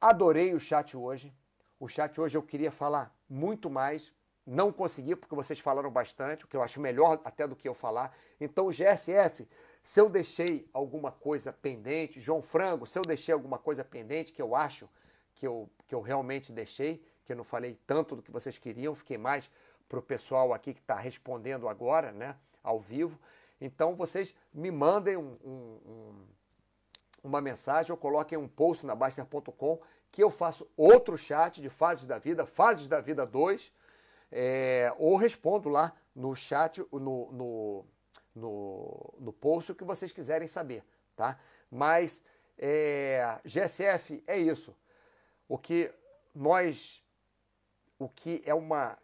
adorei o chat hoje. O chat hoje eu queria falar muito mais, não consegui porque vocês falaram bastante, o que eu acho melhor até do que eu falar. Então, GSF, se eu deixei alguma coisa pendente, João Frango, se eu deixei alguma coisa pendente que eu acho que eu, que eu realmente deixei, que eu não falei tanto do que vocês queriam, fiquei mais para o pessoal aqui que está respondendo agora, né, ao vivo. Então vocês me mandem um, um, um, uma mensagem ou coloquem um post na Baster.com que eu faço outro chat de fases da vida, fases da vida 2, é, ou respondo lá no chat, no, no no, no post o que vocês quiserem saber, tá? Mas é, GSF é isso. O que nós, o que é uma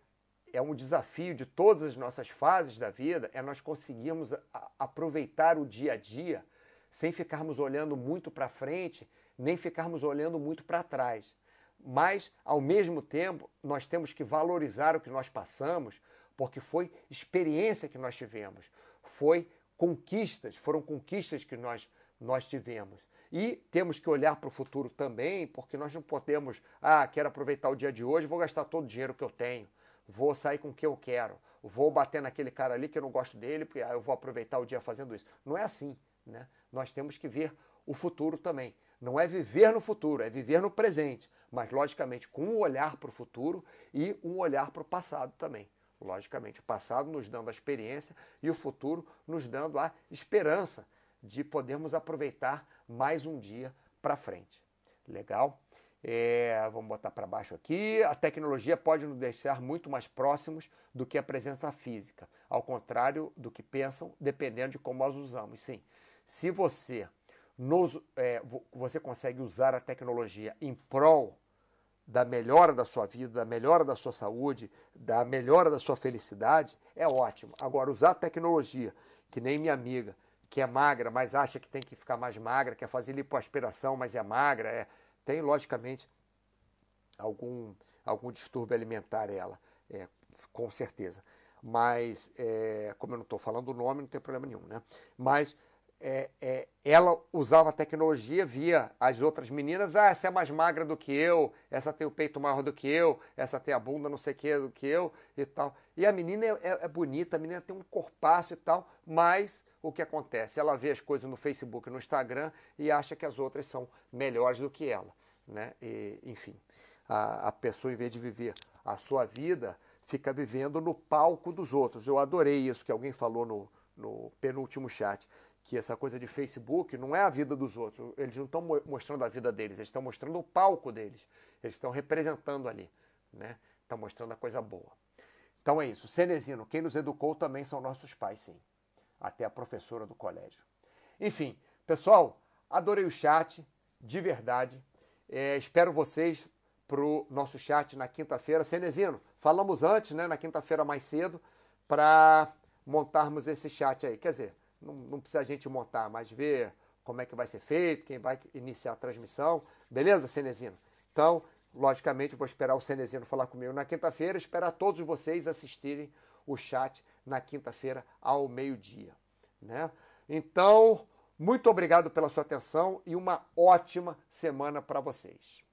é um desafio de todas as nossas fases da vida é nós conseguirmos aproveitar o dia a dia sem ficarmos olhando muito para frente, nem ficarmos olhando muito para trás. Mas, ao mesmo tempo, nós temos que valorizar o que nós passamos, porque foi experiência que nós tivemos, foi conquistas, foram conquistas que nós, nós tivemos. E temos que olhar para o futuro também, porque nós não podemos, ah, quero aproveitar o dia de hoje, vou gastar todo o dinheiro que eu tenho, vou sair com o que eu quero, vou bater naquele cara ali que eu não gosto dele, porque ah, eu vou aproveitar o dia fazendo isso. Não é assim, né? Nós temos que ver o futuro também. Não é viver no futuro, é viver no presente, mas logicamente com um olhar para o futuro e um olhar para o passado também. Logicamente, o passado nos dando a experiência e o futuro nos dando a esperança de podermos aproveitar mais um dia para frente. Legal? É, vamos botar para baixo aqui. A tecnologia pode nos deixar muito mais próximos do que a presença física, ao contrário do que pensam, dependendo de como as usamos. Sim, se você, nos, é, você consegue usar a tecnologia em prol da melhora da sua vida, da melhora da sua saúde, da melhora da sua felicidade, é ótimo. Agora, usar a tecnologia, que nem minha amiga, que é magra, mas acha que tem que ficar mais magra, quer fazer lipoaspiração, mas é magra, é, tem logicamente algum, algum distúrbio alimentar ela, é, com certeza. Mas, é, como eu não estou falando o nome, não tem problema nenhum, né? Mas é, é, ela usava a tecnologia, via as outras meninas, ah, essa é mais magra do que eu, essa tem o peito maior do que eu, essa tem a bunda não sei o que do que eu e tal. E a menina é, é, é, bonita, a menina tem um corpaço e tal, mas o que acontece? Ela vê as coisas no Facebook, no Instagram e acha que as outras são melhores do que ela. Né? E, enfim, a, a pessoa, em vez de viver a sua vida, fica vivendo no palco dos outros. Eu adorei isso que alguém falou no, no penúltimo chat que essa coisa de Facebook não é a vida dos outros. Eles não estão mostrando a vida deles, eles estão mostrando o palco deles. Eles estão representando ali, né? Estão mostrando a coisa boa. Então é isso. Cenezino, quem nos educou também são nossos pais, sim. Até a professora do colégio. Enfim, pessoal, adorei o chat, de verdade. É, espero vocês para o nosso chat na quinta-feira. Cenezino, falamos antes, né, na quinta-feira mais cedo, para montarmos esse chat aí. Quer dizer, não, não precisa a gente montar, mas ver como é que vai ser feito, quem vai iniciar a transmissão. Beleza, Cenezino? Então, logicamente, vou esperar o Cenezino falar comigo na quinta-feira, esperar todos vocês assistirem o chat na quinta-feira ao meio-dia. Né? Então, muito obrigado pela sua atenção e uma ótima semana para vocês.